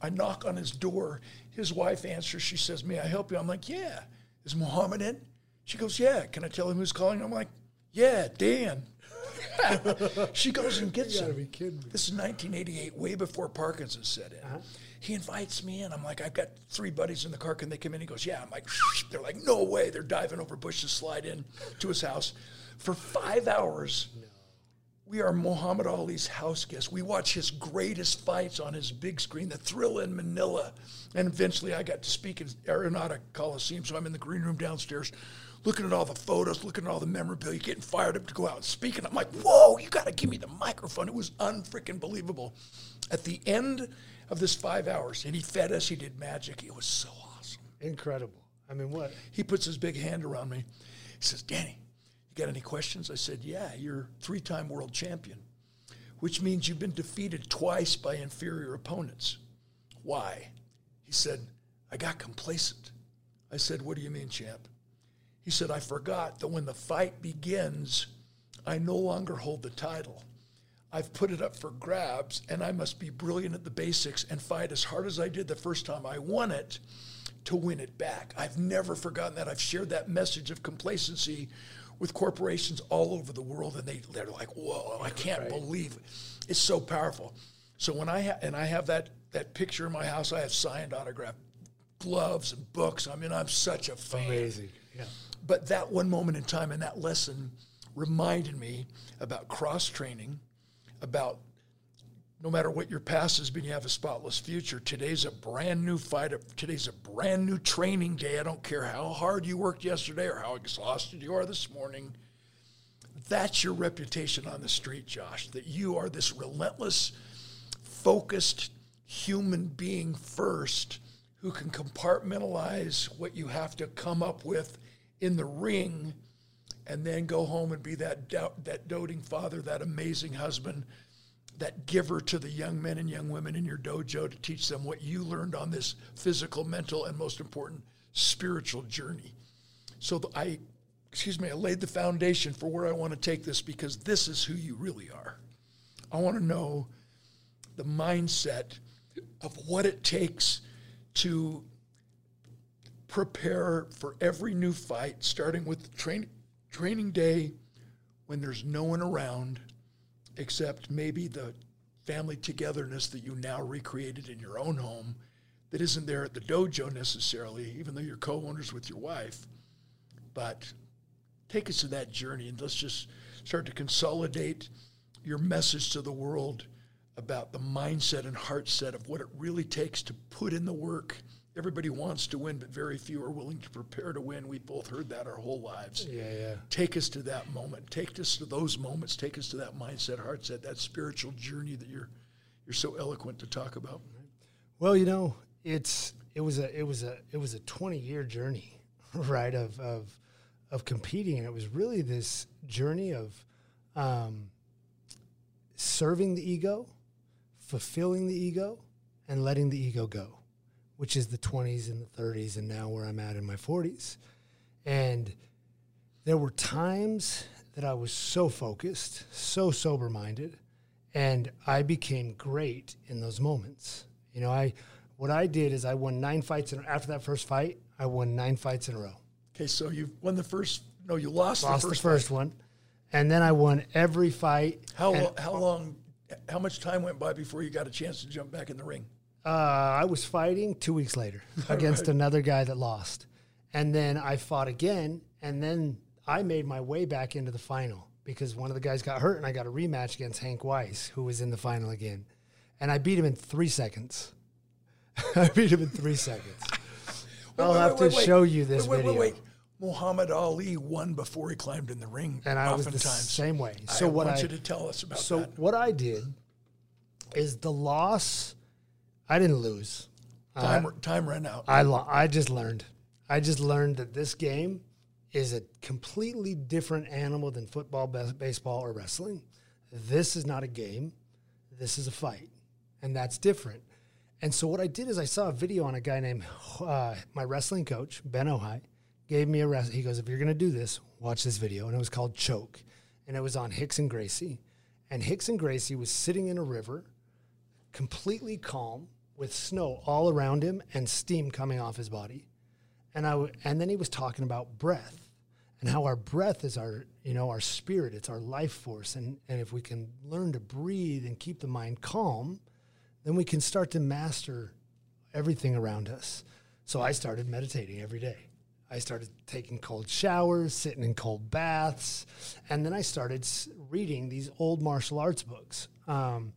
I knock on his door. His wife answers. She says, "May I help you?" I'm like, "Yeah." Is Muhammad in? She goes, "Yeah." Can I tell him who's calling? I'm like, "Yeah, Dan." she goes and gets gotta him. be kidding me. This is 1988, way before Parkinson's set in. Uh-huh. He invites me in. I'm like, I've got three buddies in the car. Can they come in? He goes, Yeah. I'm like, they're like, No way. They're diving over bushes, slide in to his house. For five hours, we are Muhammad Ali's house guests. We watch his greatest fights on his big screen, the Thrilla in Manila. And eventually I got to speak in Arenado Coliseum. So I'm in the green room downstairs looking at all the photos, looking at all the memorabilia, getting fired up to go out and speak. And I'm like, whoa, you got to give me the microphone. It was unfreaking believable. At the end of this five hours, and he fed us, he did magic. It was so awesome. Incredible. I mean, what? He puts his big hand around me. He says, Danny, you got any questions? I said, Yeah, you're three time world champion, which means you've been defeated twice by inferior opponents. Why? He said, I got complacent. I said, What do you mean, champ? He said, I forgot that when the fight begins, I no longer hold the title. I've put it up for grabs, and I must be brilliant at the basics and fight as hard as I did the first time I won it to win it back. I've never forgotten that. I've shared that message of complacency with corporations all over the world, and they, they're like, whoa, I can't believe it. It's so powerful. So when I ha- and I have that that picture in my house, I have signed autograph gloves and books. I mean, I'm such a fan. Amazing. Yeah. But that one moment in time and that lesson reminded me about cross training, about no matter what your past has been, you have a spotless future. Today's a brand new fight. Today's a brand new training day. I don't care how hard you worked yesterday or how exhausted you are this morning. That's your reputation on the street, Josh, that you are this relentless, focused human being first who can compartmentalize what you have to come up with in the ring and then go home and be that that doting father, that amazing husband, that giver to the young men and young women in your dojo to teach them what you learned on this physical, mental, and most important, spiritual journey. So the, I, excuse me, I laid the foundation for where I want to take this because this is who you really are. I want to know the mindset of what it takes to prepare for every new fight, starting with train, training day when there's no one around except maybe the family togetherness that you now recreated in your own home that isn't there at the dojo necessarily, even though you're co-owners with your wife. But take us to that journey and let's just start to consolidate your message to the world about the mindset and heart set of what it really takes to put in the work. Everybody wants to win, but very few are willing to prepare to win. We've both heard that our whole lives. Yeah, yeah. Take us to that moment. Take us to those moments. Take us to that mindset, heart set, that spiritual journey that you're you're so eloquent to talk about. Well, you know, it's it was a it was a it was a 20 year journey, right? Of of of competing, and it was really this journey of um, serving the ego, fulfilling the ego, and letting the ego go, which is the 20s and the 30s, and now where I'm at in my 40s. And there were times that I was so focused, so sober minded, and I became great in those moments. You know, I what I did is I won nine fights, and after that first fight, I won nine fights in a row. Okay, so you won the first. No, you lost, Lost the first. the first one, and then I won every fight. How and, how long? How much time went by before you got a chance to jump back in the ring? Uh, I was fighting two weeks later against another guy that lost. And then I fought again. And then I made my way back into the final because one of the guys got hurt and I got a rematch against Hank Weiss, who was in the final again. And I beat him in three seconds. I beat him in three seconds. I'll Wait, have wait, to show you this video. Wait, wait. Muhammad Ali won before he climbed in the ring. And I was oftentimes. the same way. I So what want I you to tell us about so that. what I did is the loss. I didn't lose. Time, time ran out. I lo- I just learned. I just learned that this game is a completely different animal than football, bas- baseball, or wrestling. This is not a game. This is a fight, and that's different. And so what I did is I saw a video on a guy named uh, my wrestling coach Ben Ohai gave me a rest. He goes, if you're gonna do this, watch this video, and it was called Choke, and it was on Rickson Gracie, and Rickson Gracie was sitting in a river, completely calm with snow all around him and steam coming off his body. And I w- and then he was talking about breath and how our breath is our you know our spirit, it's our life force and and if we can learn to breathe and keep the mind calm, then we can start to master everything around us. So I started meditating every day. I started taking cold showers, sitting in cold baths, and then I started reading these old martial arts books um,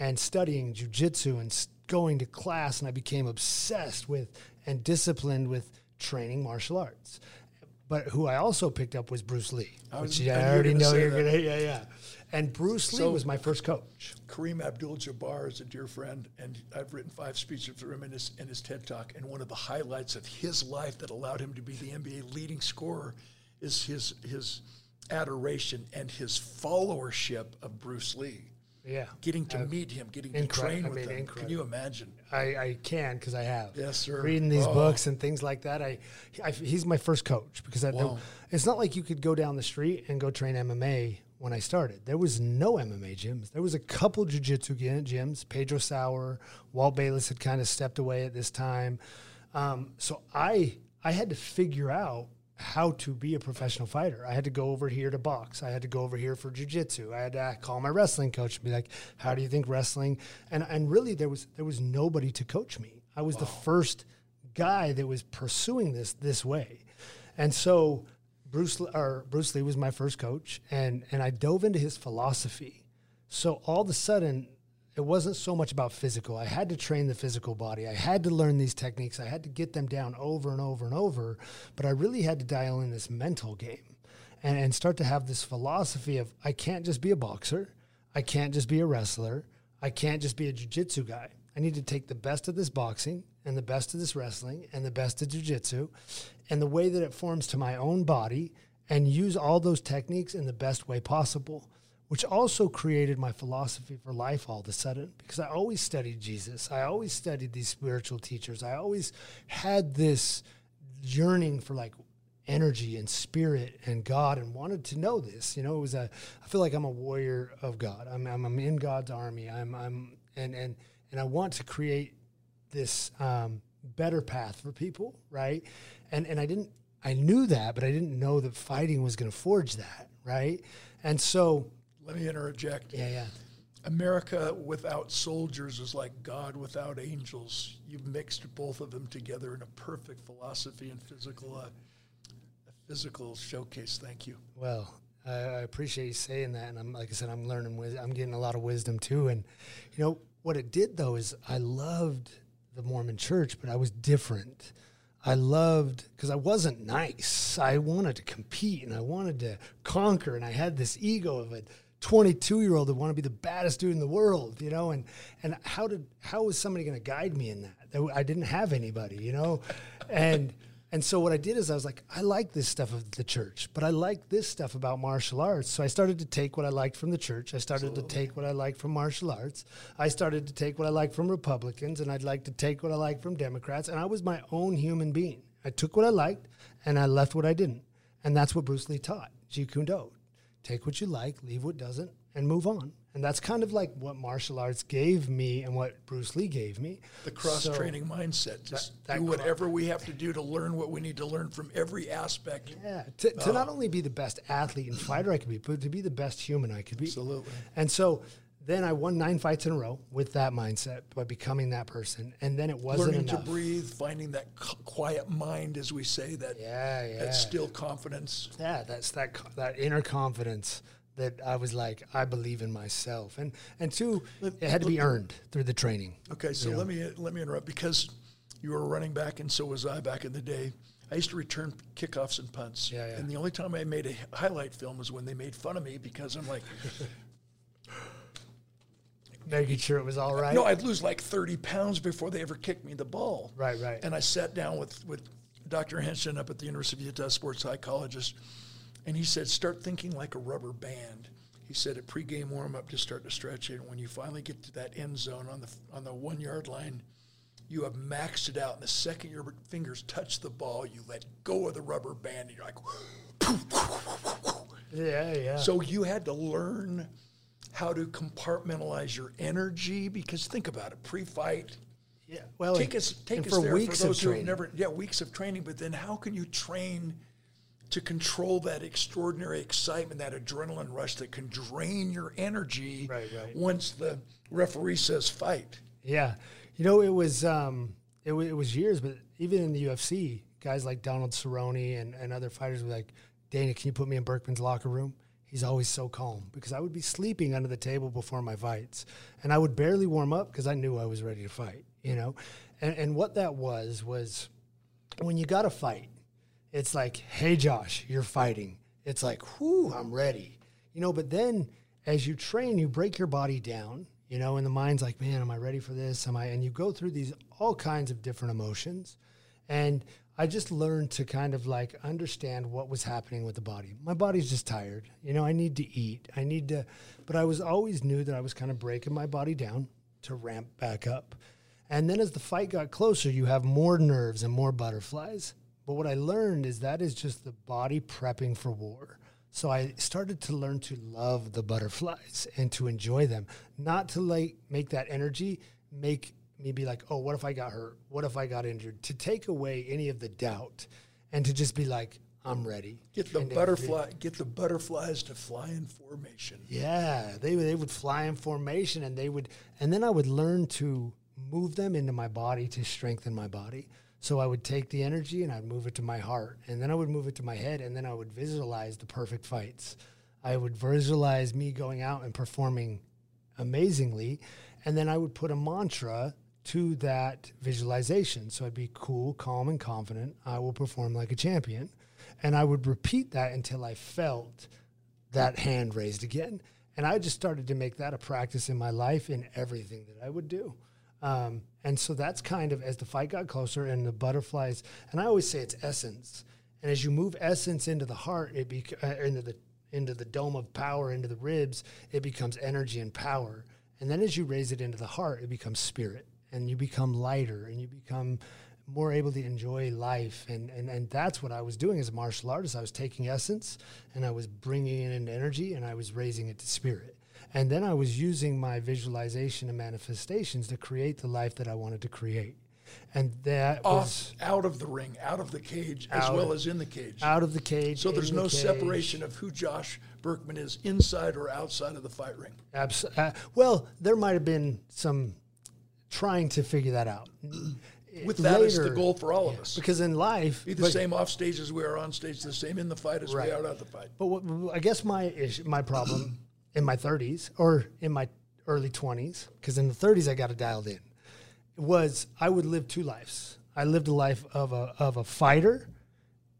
and studying jujitsu and going to class. And I became obsessed with and disciplined with training martial arts. But who I also picked up was Bruce Lee, I was- which I I knew you were already know you're that. gonna. Yeah, yeah. And Bruce Lee So- was my first coach. Kareem Abdul-Jabbar is a dear friend, and I've written five speeches for him in his, in his TED Talk. And one of the highlights of his life that allowed him to be the NBA leading scorer is his his adoration and his followership of Bruce Lee. Yeah, Getting to meet him, getting to train I with mean, him. Can you imagine? I, I can because I have. Yes, sir. Reading these Oh. books and things like that, I, I he's my first coach because I, Wow. it's not like you could go down the street and go train MMA when I started. There was no MMA gyms. There was a couple jujitsu gy- gyms. Pedro Sauer, Walt Bayless had kind of stepped away at this time, um, so I I had to figure out how to be a professional fighter. I had to go over here to box. I had to go over here for jujitsu. I had to call my wrestling coach and be like, "How do you think wrestling?" And and really, there was there was nobody to coach me. I was the first guy that was pursuing this this way, and so Bruce or Bruce Lee was my first coach, and and I dove into his philosophy. So all of a sudden, it wasn't so much about physical. I had to train the physical body. I had to learn these techniques. I had to get them down over and over and over. But I really had to dial in this mental game and, and start to have this philosophy of I can't just be a boxer. I can't just be a wrestler. I can't just be a jujitsu guy. I need to take the best of this boxing and the best of this wrestling and the best of jujitsu and the way that it forms to my own body and use all those techniques in the best way possible which also created my philosophy for life all of a sudden because I always studied Jesus. I always studied these spiritual teachers. I always had this yearning for like energy and spirit and God and wanted to know this. You know, it was a, I feel like I'm a warrior of God. I'm, I'm, I'm in God's army. I'm, I'm, and and and I want to create this um, better path for people, right? And and I didn't I knew that, but I didn't know that fighting was going to forge that, right? And so Let me interject. yeah, yeah. America without soldiers is like God without angels. You've mixed both of them together in a perfect philosophy and physical, uh, a physical showcase. Thank you. Well, I, I appreciate you saying that, and I'm like I said, I'm learning. I'm getting a lot of wisdom too. And you know what it did though is I loved the Mormon Church, but I was different. I loved because I wasn't nice. I wanted to compete and I wanted to conquer, and I had this ego of a 22 year old that want to be the baddest dude in the world, you know. And and how did how was somebody going to guide me in that? That I didn't have anybody, you know, and. And so what I did is I was like, I like this stuff of the church, but I like this stuff about martial arts. So I started to take what I liked from the church. I started to take what I liked from martial arts. I started to take what I liked from Republicans, and I'd like to take what I liked from Democrats. And I was my own human being. I took what I liked, and I left what I didn't. And that's what Bruce Lee taught, Jeet Kune Do. Take what you like, leave what doesn't, and move on. And that's kind of like what martial arts gave me and what Bruce Lee gave me. The cross So- training mindset. Just that do cro- whatever we have to do to learn what we need to learn from every aspect. Yeah, to, to not only be the best athlete and fighter I could be, but to be the best human I could be. Absolutely. And so then I won nine fights in a row with that mindset by becoming that person. And then it wasn't Learning enough. to breathe, finding that quiet mind, as we say, that Yeah, yeah. that still confidence. yeah, that's that that inner confidence that I was like, I believe in myself. And and two, it had to be earned through the training. Okay, so let me let me interrupt because you were running back and so was I back in the day. I used to return kickoffs and punts. Yeah, yeah. And the only time I made a highlight film was when they made fun of me because I'm like, Making sure it was all right. no, I'd lose like 30 pounds before they ever kicked me the ball. Right, right. And I sat down with, with Dr. Henson up at the University of Utah, sports psychologist, and he said, start thinking like a rubber band. He said at pregame warm up, just start to stretch it. And when you finally get to that end zone on the on the one yard line, you have maxed it out. And the second your fingers touch the ball, you let go of the rubber band, and you're like, yeah, yeah. so you had to learn how to compartmentalize your energy because think about it, pre-fight. yeah. Well, Take and- us, take us for there weeks for of those who training. never, yeah, weeks of training. But then, how can you train to control that extraordinary excitement, that adrenaline rush that can drain your energy Right, right. once the referee says fight? Yeah, you know it was um, it, wa- it was years, but even in the UFC, guys like Donald Cerrone and, and other fighters were like, Dana, can you put me in Burkman's locker room? He's always so calm because I would be sleeping under the table before my fights, and I would barely warm up because I knew I was ready to fight. You know, and and what that was was when you got to fight, it's like, hey, Josh, you're fighting. It's like, whoo, I'm ready. You know, but then as you train, you break your body down, you know, and the mind's like, man, am I ready for this? Am I? And you go through these all kinds of different emotions. And I just learned to kind of like understand what was happening with the body. My body's just tired. You know, I need to eat. I need to, but I was always knew that I was kind of breaking my body down to ramp back up. And then as the fight got closer, you have more nerves and more butterflies. But what I learned is that is just the body prepping for war. So I started to learn to love the butterflies and to enjoy them, not to like make that energy make me be like, oh, what if I got hurt? What if I got injured? To take away any of the doubt and to just be like, I'm ready. Get the And butterfly, get the butterflies to fly in formation. yeah, they they would fly in formation, and they would, and then I would learn to move them into my body to strengthen my body. So I would take the energy and I'd move it to my heart, and then I would move it to my head, and then I would visualize the perfect fights. I would visualize me going out and performing amazingly, and then I would put a mantra to that visualization. So I'd be cool, calm, and confident. I will perform like a champion, and I would repeat that until I felt that hand raised again. And I just started to make that a practice in my life in everything that I would do. Um, and so that's kind of as the fight got closer and the butterflies, and I always say it's essence. And as you move essence into the heart, it bec- uh, into the into the dome of power, into the ribs, it becomes energy and power. And then as you raise it into the heart, it becomes spirit, and you become lighter, and you become more able to enjoy life. And, and, and that's what I was doing as a martial artist. I was taking essence and I was bringing it into energy and I was raising it to spirit. And then I was using my visualization and manifestations to create the life that I wanted to create. And that Off, was out of the ring, out of the cage, as well as in the cage. out of the cage. so there's in the no separation of who Josh Burkman is inside or outside of the fight ring. Abs- uh, well, there might have been some trying to figure that out. With that as the goal for all of us. Because in life, Be the but- same off stage as we are on stage, the same in the fight as Right. we are out of the fight. But what, I guess my issue, my problem in my 30s or in my early 20s, because in the 30s I got it dialed in, was I would live two lives. I lived a life of a of a fighter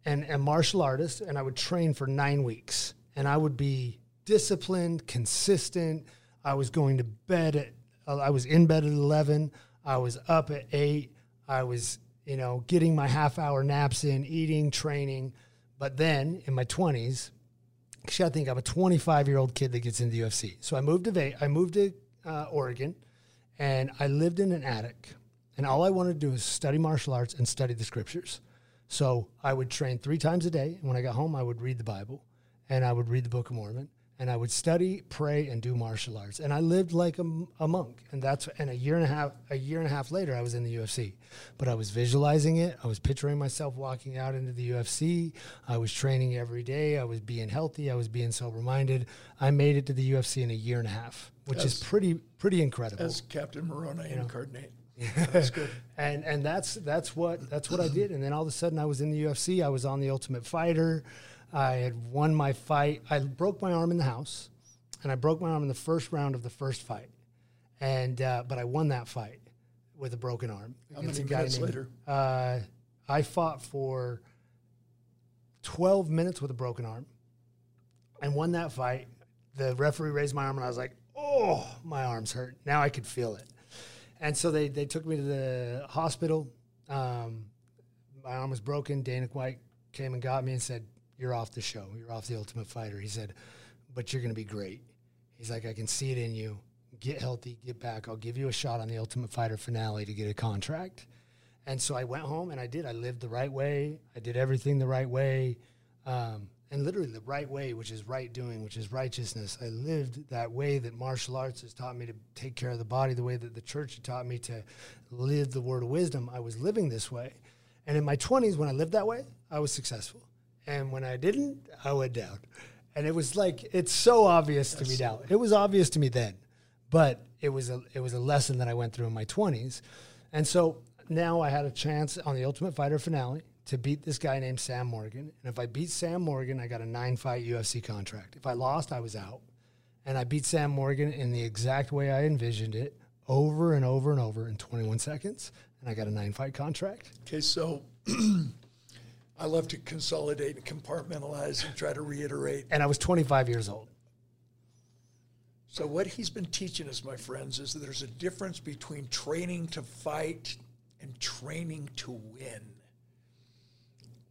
and a martial artist, and I would train for nine weeks, and I would be disciplined, consistent. I was going to bed at I was in bed at 11. I was up at eight. I was you know getting my half hour naps in, eating, training. But then in my 20s, Actually, I think I'm a 25 year old kid that gets into UFC. So I moved to Va- I moved to uh, Oregon, and I lived in an attic. And all I wanted to do was study martial arts and study the scriptures. So I would train three times a day. And when I got home, I would read the Bible, and I would read the Book of Mormon, and I would study, pray, and do martial arts. And I lived like a monk. And that's and a year and a half a year and a half later, I was in the UFC. But I was visualizing it. I was picturing myself walking out into the UFC. I was training every day. I was being healthy. I was being sober minded. I made it to the UFC in a year and a half, which is pretty pretty incredible. As Captain Moroni incarnate. That's good. and and that's that's what that's what I did. And then all of a sudden, I was in the UFC. I was on the Ultimate Fighter. I had won my fight. I broke my arm in the house, and I broke my arm in the first round of the first fight. And uh, but I won that fight with a broken arm. How many minutes named- later? Uh, I fought for twelve minutes with a broken arm, and won that fight. The referee raised my arm, and I was like, "Oh, my arm's hurt." Now I could feel it. And so they, they took me to the hospital. Um, my arm was broken. Dana White came and got me and said, You're off the show. You're off the Ultimate Fighter. He said, But you're going to be great. He's like, I can see it in you. Get healthy, get back. I'll give you a shot on the Ultimate Fighter finale to get a contract. And so I went home and I did. I lived the right way. I did everything the right way. Um, and literally the right way, which is right doing, which is righteousness. I lived that way that martial arts has taught me to take care of the body, the way that the church had taught me to live the word of wisdom. I was living this way. And in my 20s, when I lived that way, I was successful. And when I didn't, I went down. And it was like, it's so obvious to me now. It was obvious to me then, but it was a, it was a lesson that I went through in my 20s. And so now I had a chance on the Ultimate Fighter finale to beat this guy named Sam Morgan. And if I beat Sam Morgan, I got a nine fight UFC contract. If I lost, I was out. And I beat Sam Morgan in the exact way I envisioned it over and over and over in 21 seconds. And I got a nine fight contract. Okay, so I love to consolidate and compartmentalize and try to reiterate. And I was 25 years old. So what he's been teaching us, my friends, is that there's a difference between training to fight and training to win.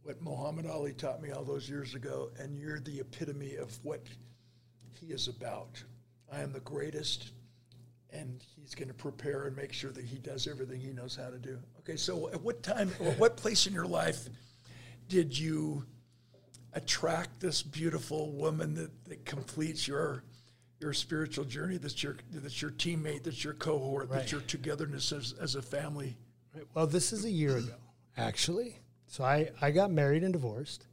What Muhammad Ali taught me all those years ago, and you're the epitome of what he is about. I am the greatest, and he's going to prepare and make sure that he does everything he knows how to do. Okay, so at what time, or what place in your life did you attract this beautiful woman that, that completes your your spiritual journey that's your that's your teammate that's your cohort Right. that's your togetherness as, as a family Right. Well, this is a year ago, actually. So I, I got married and divorced.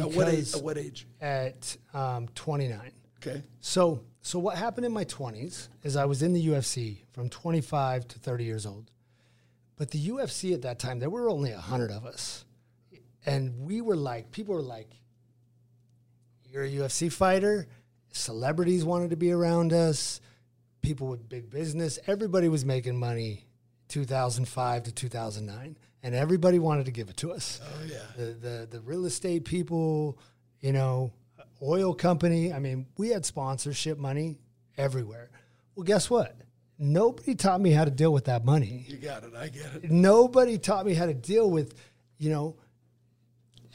at what age at what age At um, 29. okay So, so what happened in my 20s is I was in the UFC from 25 to 30 years old. But the UFC at that time, there were only 100 of us. And we were like, people were like, you're a UFC fighter. Celebrities wanted to be around us. People with big business. Everybody was making money 2005 to 2009. And everybody wanted to give it to us oh yeah the, the the real estate people, you know, oil company. I mean, we had sponsorship money everywhere. Well, guess what? Nobody taught me how to deal with that money. you got it i get it Nobody taught me how to deal with, you know,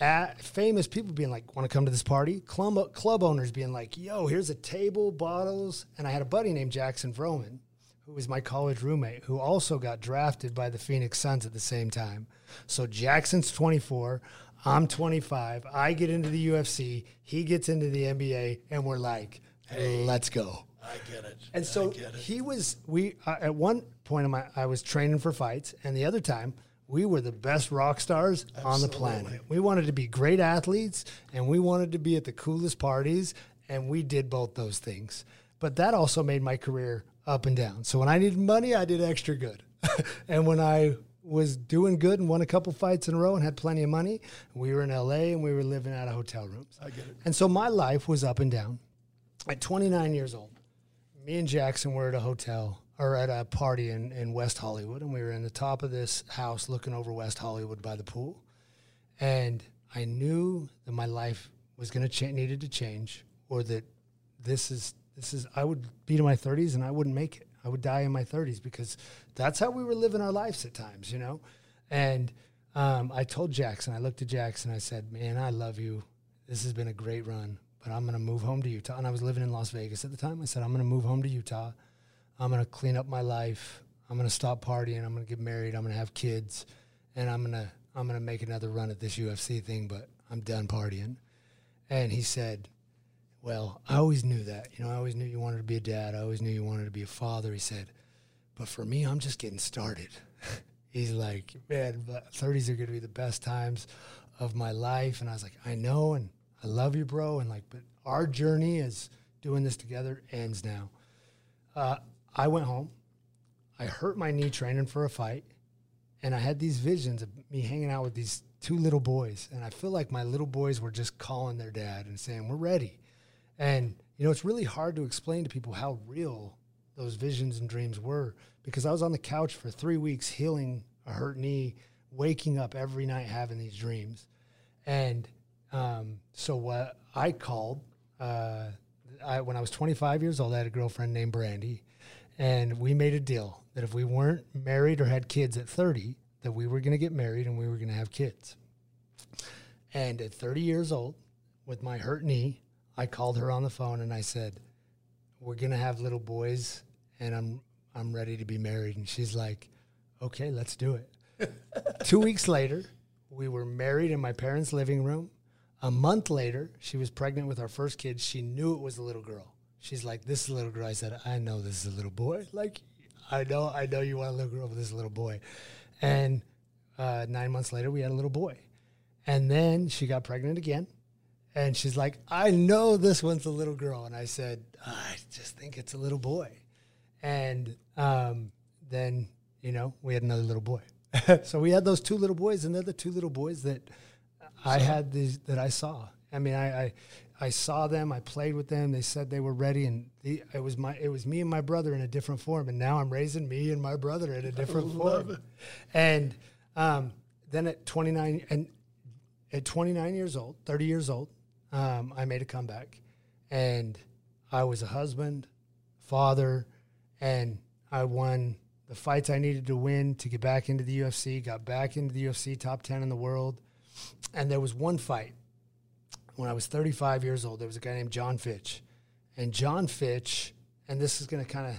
at famous people being like, "Want to come to this party?" Club club owners being like, "Yo, here's a table, bottles." And I had a buddy named Jackson Vroman, who was my college roommate, who also got drafted by the Phoenix Suns at the same time. So Jackson's 24, I'm 25. I get into the UFC, he gets into the NBA, and we're like, "Let's go." I get it. And so it. he was. We uh, at one point in my, I was training for fights, and the other time we were the best rock stars on the planet. We wanted to be great athletes, and we wanted to be at the coolest parties, and we did both those things. But that also made my career up and down. So when I needed money, I did extra good, and when I was doing good and won a couple fights in a row and had plenty of money, we were in LA and we were living out of hotel rooms. I get it. And so my life was up and down. At 29 years old, me and Jackson were at a hotel or at a party in, in West Hollywood, and we were in the top of this house looking over West Hollywood by the pool. And I knew that my life was going to cha- needed to change, or that this is this is I would be to my 30s and I wouldn't make it. I would die in my 30s because that's how we were living our lives at times, you know. And um, I told Jackson, I looked at Jackson, I said, "Man, I love you. This has been a great run, but I'm going to move home to Utah." And I was living in Las Vegas at the time. I said, "I'm going to move home to Utah. I'm going to clean up my life. I'm going to stop partying. I'm going to get married. I'm going to have kids, and I'm going to I'm going to make another run at this UFC thing. But I'm done partying." And he said, well, I always knew that. You know, I always knew you wanted to be a dad. I always knew you wanted to be a father. He said, but for me, I'm just getting started. He's like, man, but 30s are going to be the best times of my life. And I was like, I know, and I love you, bro. And like, but our journey is doing this together ends now. Uh, I went home. I hurt my knee training for a fight, and I had these visions of me hanging out with these two little boys, and I feel like my little boys were just calling their dad and saying, "We're ready." And you know, it's really hard to explain to people how real those visions and dreams were because I was on the couch for three weeks healing a hurt knee, waking up every night having these dreams, and um, so what I called. Uh, I, when I was 25 years old, I had a girlfriend named Brandy, and we made a deal that if we weren't married or had kids at 30, that we were going to get married and we were going to have kids. And at 30 years old, with my hurt knee, I called her on the phone and I said, "We're going to have little boys, and I'm I'm ready to be married." And she's like, "Okay, let's do it." Two weeks later, we were married in my parents' living room. A month later, she was pregnant with our first kid. She knew it was a little girl. She's like, "This is a little girl." I said, "I know this is a little boy. Like, I know, I know you want a little girl, but this is a little boy." And uh, nine months later, we had a little boy. And then she got pregnant again. And she's like, I know this one's a little girl. And I said, I just think it's a little boy. And um, then, you know, we had another little boy. so we had those two little boys, and they're the two little boys that I had these that I saw. I mean, I, I I saw them. I played with them. They said they were ready, and the, it was my it was me and my brother in a different form. And now I'm raising me and my brother in a different form. And um, then at 29 and at 29 years old, 30 years old, um, I made a comeback, and I was a husband, father, and I won the fights I needed to win to get back into the UFC. Got back into the UFC, top 10 in the world, and there was one fight when I was 35 years old. There was a guy named John Fitch, and John Fitch, and this is going to kind of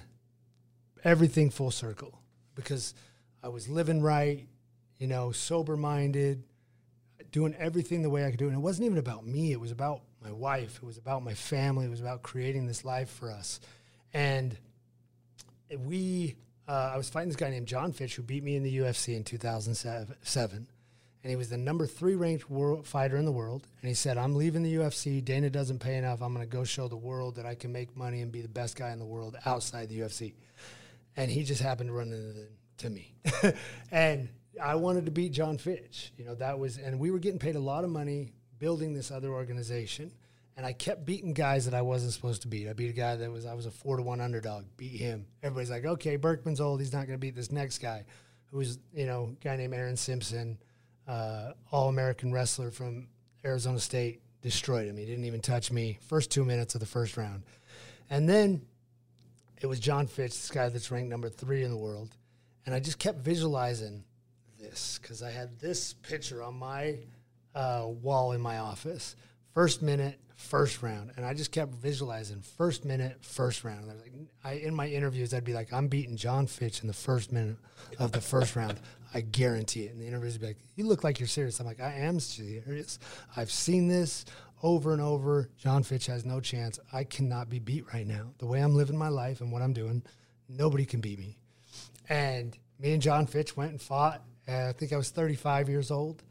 everything full circle because I was living right, you know, sober minded, doing everything the way I could do. And it wasn't even about me, it was about my wife, it was about my family, it was about creating this life for us. And we, uh, I was fighting this guy named John Fitch who beat me in the UFC in 2007. And he was the number three ranked world fighter in the world. And he said, I'm leaving the UFC. Dana doesn't pay enough. I'm going to go show the world that I can make money and be the best guy in the world outside the UFC. And he just happened to run into to me. and I wanted to beat John Fitch. You know, that was, and we were getting paid a lot of money building this other organization. And I kept beating guys that I wasn't supposed to beat. I beat a guy that was, I was a four to one underdog, beat him. Everybody's like, okay, Burkman's old. He's not going to beat this next guy who was, you know, a guy named Aaron Simpson, uh, all American wrestler from Arizona State, destroyed him. He didn't even touch me. First two minutes of the first round. And then it was John Fitch, this guy that's ranked number three in the world. And I just kept visualizing this because I had this picture on my uh, wall in my office. First minute, first round, and I just kept visualizing first minute, first round. I like, I, in my interviews, I'd be like, I'm beating John Fitch in the first minute of the first round. I guarantee it. And the interviews would be like, You look like you're serious. I'm like, I am serious. I've seen this over and over, John Fitch has no chance. I cannot be beat right now. The way I'm living my life and what I'm doing, nobody can beat me. And me and John Fitch went and fought. Uh, I think I was 35 years old.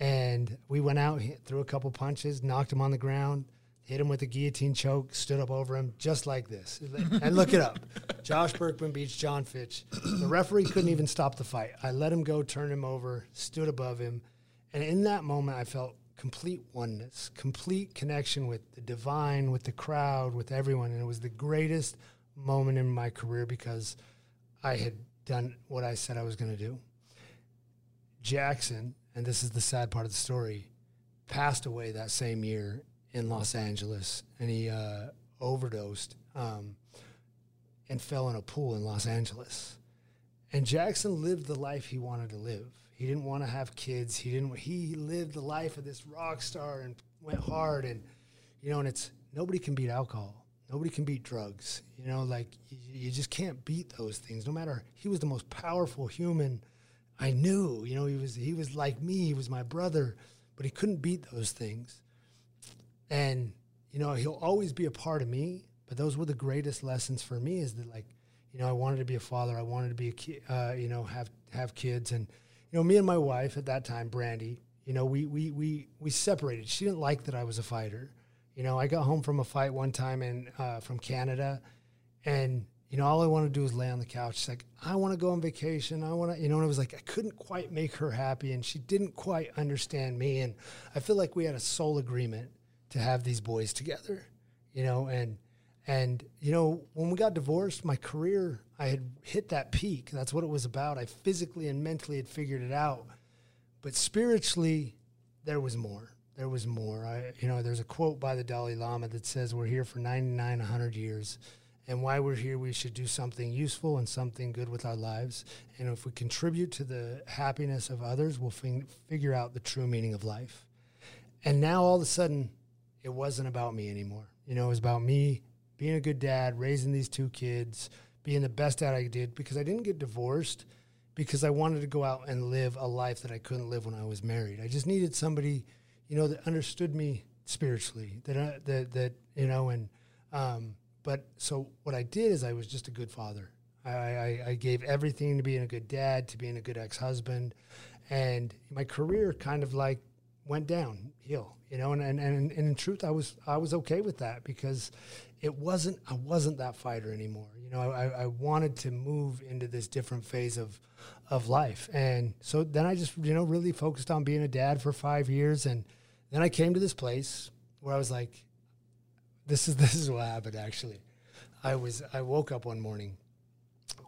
And we went out, threw a couple punches, knocked him on the ground, hit him with a guillotine choke, stood up over him just like this. and look it up. Josh Burkman beats John Fitch. The referee couldn't even stop the fight. I let him go, turned him over, stood above him. And in that moment, I felt complete oneness, complete connection with the divine, with the crowd, with everyone. And it was the greatest moment in my career because I had done what I said I was going to do. Jackson, and this is the sad part of the story, passed away that same year in Los Angeles, and he uh, overdosed um, and fell in a pool in Los Angeles. And Jackson lived the life he wanted to live. He didn't want to have kids. He didn't. He lived the life of this rock star and went hard. And you know, and it's nobody can beat alcohol. Nobody can beat drugs. You know, like you, you just can't beat those things. No matter he was the most powerful human I knew. You know, he was he was like me. He was my brother, but he couldn't beat those things. And you know, he'll always be a part of me. But those were the greatest lessons for me. Is that like, you know, I wanted to be a father. I wanted to be a kid. Uh, you know, have have kids. And you know, me and my wife at that time, Brandy. You know, we we we we separated. She didn't like that I was a fighter. You know, I got home from a fight one time in uh, from Canada, and you know, all I want to do is lay on the couch. She's like, I want to go on vacation. I want to, you know, and it was like, I couldn't quite make her happy and she didn't quite understand me. And I feel like we had a soul agreement to have these boys together, you know, and, and, you know, when we got divorced, my career, I had hit that peak. That's what it was about. I physically and mentally had figured it out. But spiritually, there was more. There was more. I, you know, there's a quote by the Dalai Lama that says, We're here for 99, 100 years and why we're here, we should do something useful and something good with our lives. And if we contribute to the happiness of others, we'll figure out the true meaning of life. And now all of a sudden, it wasn't about me anymore. You know, it was about me being a good dad, raising these two kids, being the best dad I did because I didn't get divorced because I wanted to go out and live a life that I couldn't live when I was married. I just needed somebody, you know, that understood me spiritually, that, uh, that, that, you know, and, um, but so what I did is I was just a good father. I, I, I gave everything to being a good dad, to being a good ex husband, and my career kind of like went downhill, you know. And, and and and in truth, I was I was okay with that because it wasn't I wasn't that fighter anymore. You know, I, I wanted to move into this different phase of of life, and so then I just you know really focused on being a dad for five years, and then I came to this place where I was like, this is this is what happened actually. I was I woke up one morning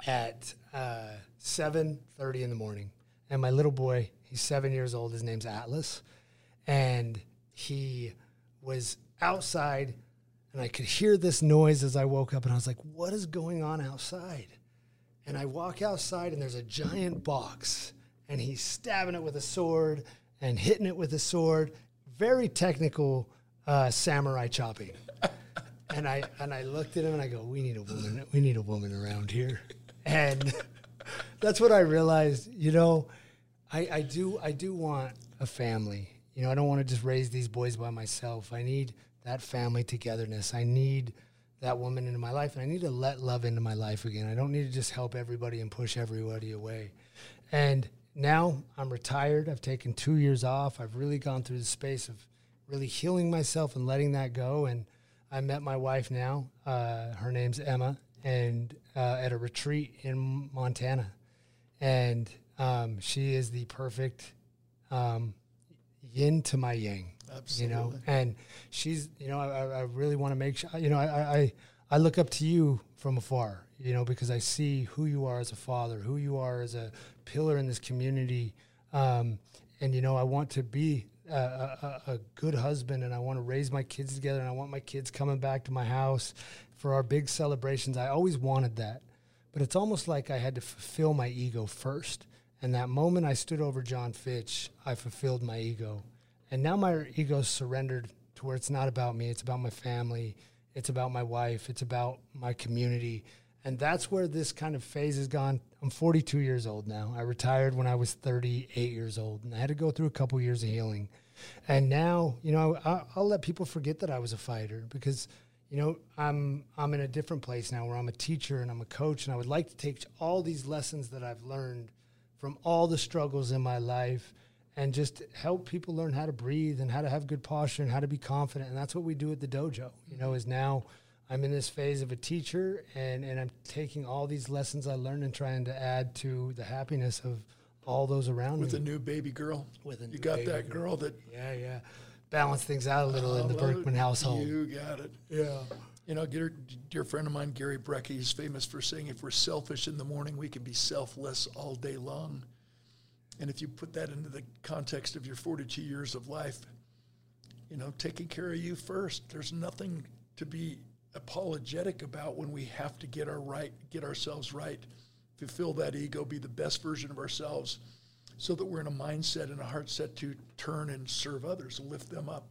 at uh, seven thirty in the morning, and my little boy, he's seven years old. His name's Atlas, and he was outside, and I could hear this noise as I woke up, and I was like, "What is going on outside?" And I walk outside, and there's a giant box, and he's stabbing it with a sword and hitting it with a sword. Very technical uh, samurai chopping and I and I looked at him and I go, "We need a woman. We need a woman around here." And that's what I realized. You know, I, I do I do want a family. You know, I don't want to just raise these boys by myself. I need that family togetherness. I need that woman into my life, and I need to let love into my life again. I don't need to just help everybody and push everybody away. And now I'm retired. I've taken two years off. I've really gone through the space of really healing myself and letting that go. And I met my wife now. Uh, her name's Emma, and uh, at a retreat in Montana, and um, she is the perfect um, yin to my yang. Absolutely. You know, and she's you know I, I really want to make sure you know I, I I look up to you from afar. You know because I see who you are as a father, who you are as a pillar in this community, um, and you know I want to be a, a, good husband and I want to raise my kids together and I want my kids coming back to my house for our big celebrations. I always wanted that. But it's almost like I had to fulfill my ego first. And that moment I stood over Jon Fitch, I fulfilled my ego. And now my ego surrendered to where it's not about me, it's about my family, it's about my wife, it's about my community. And that's where this kind of phase has gone. I'm 42 years old now. I retired when I was 38 years old, and I had to go through a couple years of healing. And now, you know, I, I'll let people forget that I was a fighter because, you know, I'm I'm in a different place now where I'm a teacher and I'm a coach, and I would like to take all these lessons that I've learned from all the struggles in my life and just help people learn how to breathe and how to have good posture and how to be confident. And that's what we do at the dojo. You know, is now I'm in this phase of a teacher and, and I'm taking all these lessons I learned and trying to add to the happiness of all those around with me. a new baby girl. With a you got that girl, that yeah, yeah. Balance things out a little in the. Burkman household. You got it. yeah. You know, dear, dear friend of mine, Gary Brecka, is famous for saying, if we're selfish in the morning, we can be selfless all day long. And if you put that into the context of your 42 years of life, you know, taking care of you first, there's nothing to be apologetic about when we have to get our right, get ourselves right, fulfill that ego, be the best version of ourselves, so that we're in a mindset and a heart set to turn and serve others lift them up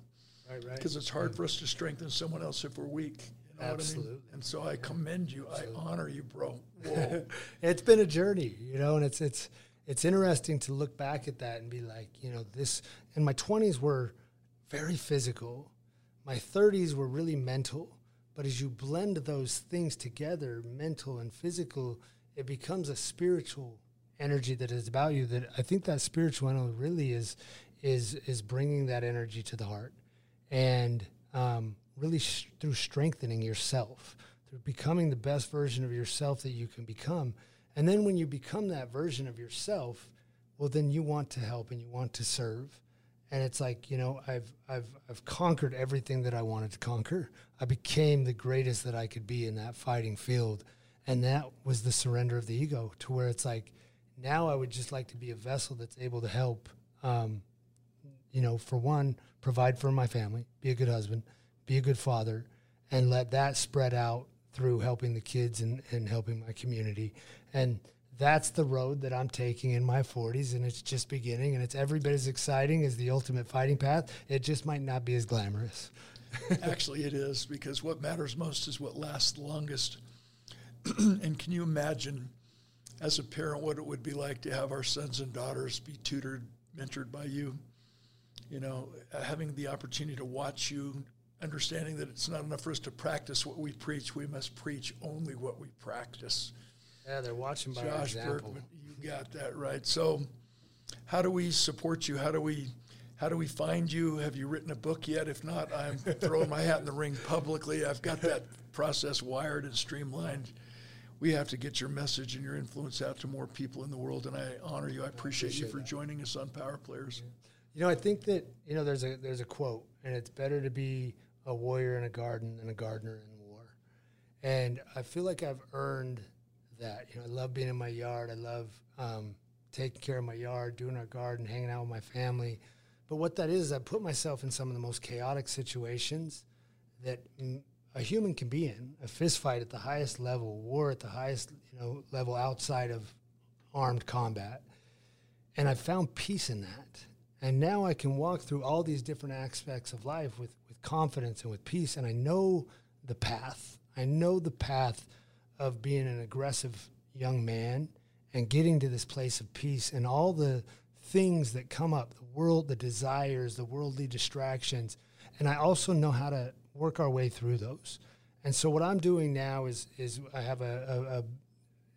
Right, right. because it's hard for us to strengthen someone else if we're weak. You know Absolutely. I mean? And so I commend you. Absolutely. I honor you, bro. It's been a journey, you know, and it's it's it's interesting to look back at that and be like, you know, this and my 20s were very physical. My 30s were really mental, but as you blend those things together, mental and physical, it becomes a spiritual energy that is about you that I think that spiritual energy really is is is bringing that energy to the heart and um, really sh- through strengthening yourself, through becoming the best version of yourself that you can become. And then when you become that version of yourself, well, then you want to help and you want to serve. And it's like, you know, I've, I've, I've conquered everything that I wanted to conquer. I became the greatest that I could be in that fighting field. And that was the surrender of the ego to where it's like, now I would just like to be a vessel that's able to help um, you know, for one, provide for my family, be a good husband, be a good father, and let that spread out through helping the kids and, and helping my community. And that's the road that I'm taking in my 40s, and it's just beginning, and it's every bit as exciting as the ultimate fighting path. It just might not be as glamorous. Actually, it is because what matters most is what lasts the longest. and can you imagine, as a parent, what it would be like to have our sons and daughters be tutored, mentored by you? You know, uh, having the opportunity to watch you, understanding that it's not enough for us to practice what we preach, we must preach only what we practice. Yeah, they're watching by Josh example. Burkman, you got that right. So, how do we support you? How do we how do we find you? Have you written a book yet? If not, I'm throwing my hat in the ring publicly. I've got that process wired and streamlined. We have to get your message and your influence out to more people in the world, and I honor you. I appreciate, you for joining us on Power Players. You know, I think that you know there's a there's a quote, and it's better to be a warrior in a garden than a gardener in war. And I feel like I've earned that. You know, I love being in my yard. I love um, taking care of my yard, doing our garden, hanging out with my family. But what that is, I put myself in some of the most chaotic situations that a human can be in. A fist fight at the highest level, war at the highest you know level outside of armed combat and I found peace in that. And now I can walk through all these different aspects of life with, with confidence and with peace. And I know the path. I know the path of being an aggressive young man and getting to this place of peace and all the things that come up the world, the desires, the worldly distractions. And I also know how to work our way through those. And so what I'm doing now is is I have a,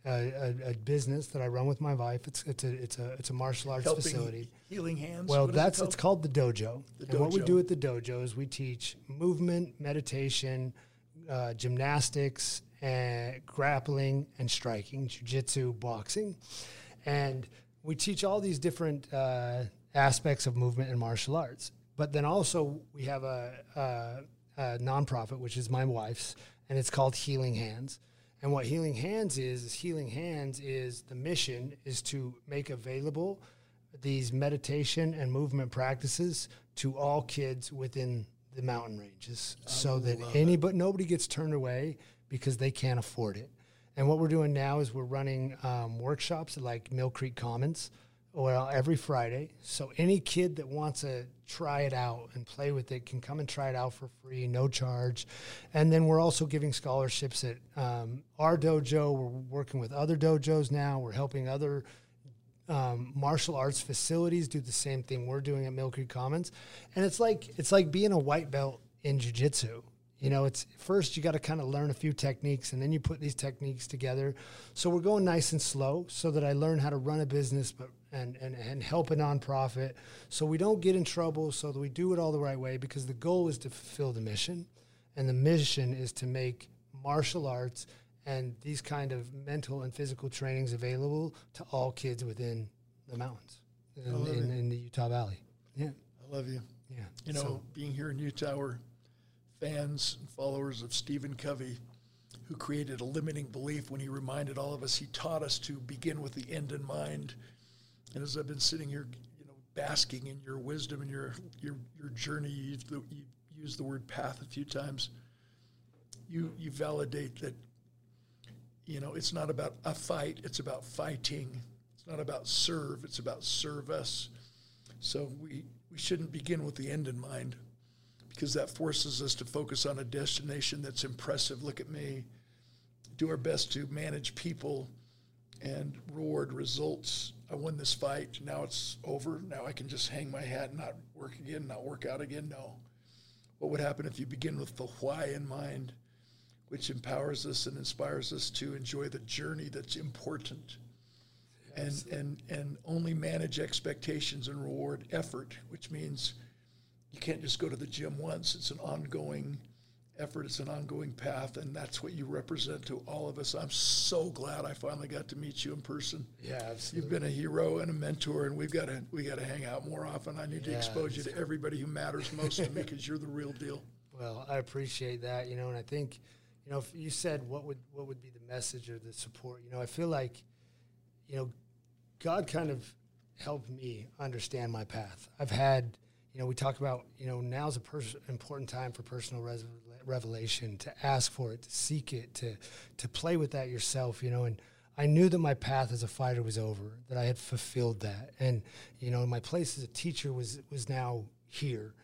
a, a, a, a business that I run with my wife. It's it's a it's a it's a martial arts Helping facility. healing hands. Well, what is it that's it's called the dojo. The and what we do at the dojo is we teach movement, meditation, uh, gymnastics, and grappling and striking, jujitsu, boxing, and we teach all these different uh, aspects of movement and martial arts. But then also we have a, a, a nonprofit, which is my wife's, and it's called Healing Hands. And what Healing Hands is, is Healing Hands is the mission is to make available these meditation and movement practices to all kids within the mountain ranges so that any but nobody gets turned away because they can't afford it. And what we're doing now is we're running um, workshops at like Mill Creek Commons well every Friday. So any kid that wants to try it out and play with it can come and try it out for free, no charge. And then we're also giving scholarships at um, our dojo. We're working with other dojos now. We're helping other um, martial arts facilities do the same thing we're doing at Mill Creek Commons, and it's like it's like being a white belt in jujitsu. You know, it's first you got to kind of learn a few techniques, and then you put these techniques together. So we're going nice and slow, so that I learn how to run a business, but and and and help a nonprofit, so we don't get in trouble, so that we do it all the right way. Because the goal is to fulfill the mission, and the mission is to make martial arts and these kind of mental and physical trainings available to all kids within the mountains in, in, in the Utah Valley. Yeah, I love you. yeah. You know, So- being here in Utah, we're fans and followers of Stephen Covey, who created a limiting belief when he reminded all of us, he taught us to begin with the end in mind. And as I've been sitting here, you know, basking in your wisdom and your your your journey, you you used the word path a few times. You you validate that. You know, it's not about a fight; it's about fighting. It's not about serve; it's about service. So we, we shouldn't begin with the end in mind because that forces us to focus on a destination that's impressive. Look at me. Do our best to manage people and reward results. I won this fight. Now it's over. Now I can just hang my hat and not work again, not work out again. No. What would happen if you begin with the why in mind, which empowers us and inspires us to enjoy the journey that's important? and, and, and only manage expectations and reward effort, which means you can't just go to the gym once. It's an ongoing effort, it's an ongoing path, and that's what you represent to all of us. I'm so glad I finally got to meet you in person. Yeah, You've been a hero and a mentor, and we've got to we got to hang out more often. I need to expose you to everybody who matters most to me because you're the real deal. Well, I appreciate that, you know, and I think, you know, if you said what would what would be the message or the support, you know, I feel like, you know, God kind of helped me understand my path. I've had, you know, we talk about, you know, now's a pers- important time for personal res- revelation to ask for it, to seek it, to to play with that yourself, you know, and I knew that my path as a fighter was over, that I had fulfilled that, and you know, my place as a teacher was was now here,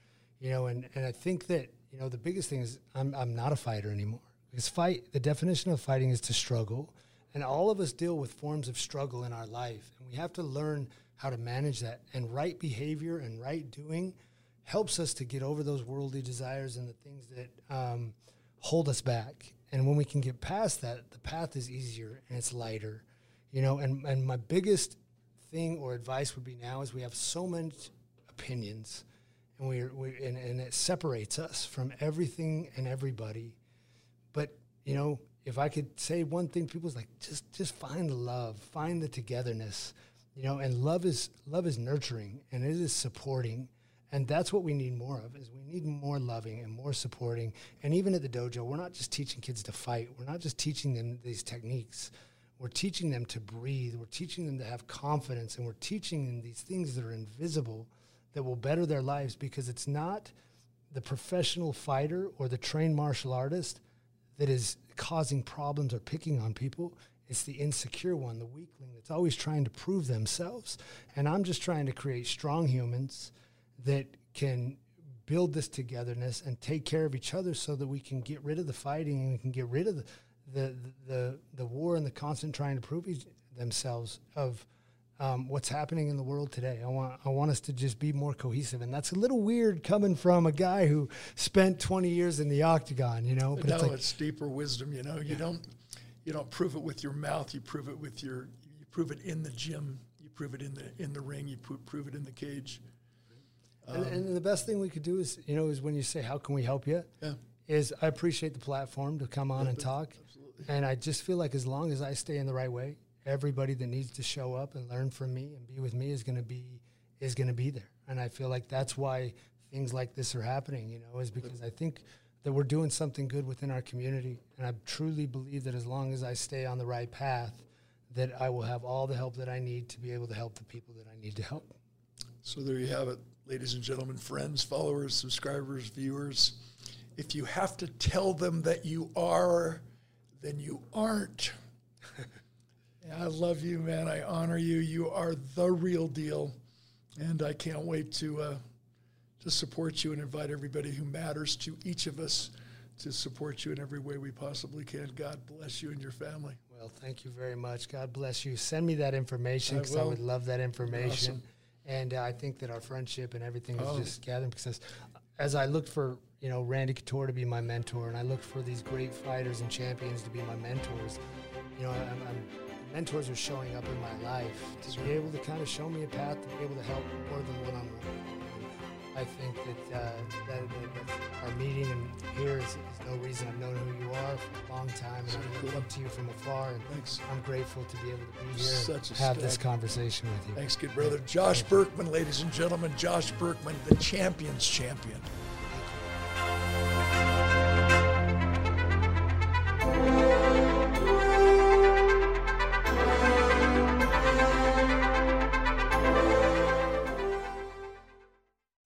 you know, and and I think that you know the biggest thing is I'm I'm not a fighter anymore because fight the definition of fighting is to struggle, and all of us deal with forms of struggle in our life, and we have to learn how to manage that. And right behavior and right doing helps us to get over those worldly desires and the things that um, hold us back. And when we can get past that, the path is easier and it's lighter, you know. And and my biggest thing or advice would be now is we have so many opinions, and we're we and, and it separates us from everything and everybody. But you know, if I could say one thing, people's like just just find the love, find the togetherness, you know. And love is love is nurturing and it is supporting, and that's what we need more of. Is we need more loving and more supporting. And even at the dojo, we're not just teaching kids to fight. We're not just teaching them these techniques. We're teaching them to breathe. We're teaching them to have confidence, and we're teaching them these things that are invisible that will better their lives because it's not the professional fighter or the trained martial artist that is causing problems or picking on people. It's the insecure one, the weakling that's always trying to prove themselves. And I'm just trying to create strong humans that can build this togetherness and take care of each other so that we can get rid of the fighting and we can get rid of the the the, the war and the constant trying to prove each, themselves of um, what's happening in the world today. I want I want us to just be more cohesive, and that's a little weird coming from a guy who spent 20 years in the octagon, you know. But no, it's like, it's deeper wisdom. You know, you don't you don't prove it with your mouth. You prove it with your you prove it in the gym. You prove it in the in the ring. You prove it in the cage. And, um, and the best thing we could do is, you know, is when you say, "How can we help you?" Yeah. Is I appreciate the platform to come on and talk, absolutely. and I just feel like as long as I stay in the right way, everybody that needs to show up and learn from me and be with me is going to be is going to be there. And I feel like that's why things like this are happening. You know, is because I think that we're doing something good within our community, and I truly believe that as long as I stay on the right path, that I will have all the help that I need to be able to help the people that I need to help. So there you have it, ladies and gentlemen, friends, followers, subscribers, viewers. If you have to tell them that you are, then you aren't. I love you, man. I honor you. You are the real deal, and I can't wait to uh, to support you and invite everybody who matters to each of us to support you in every way we possibly can. God bless you and your family. Well, thank you very much. God bless you. Send me that information because I, I, would love that information. Awesome. And uh, I think that our friendship and everything is oh. just gathering because as I looked for, you know, Randy Couture to be my mentor and I looked for these great fighters and champions to be my mentors, you know, I'm, I'm mentors are showing up in my life to be able to kind of show me a path to be able to help more than one on one. I think that, uh, that, that, our meeting and here is, is, no reason. I've known who you are for a long time, and I look up to you from afar. And Thanks. I'm grateful to be able to be here Such and have this conversation with you. Thanks, good brother. Josh Burkman, ladies and gentlemen. Josh Burkman, the champions champion.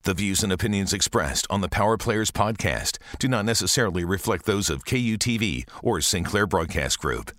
The views and opinions expressed on the Power Players podcast do not necessarily reflect those of KUTV or Sinclair Broadcast Group.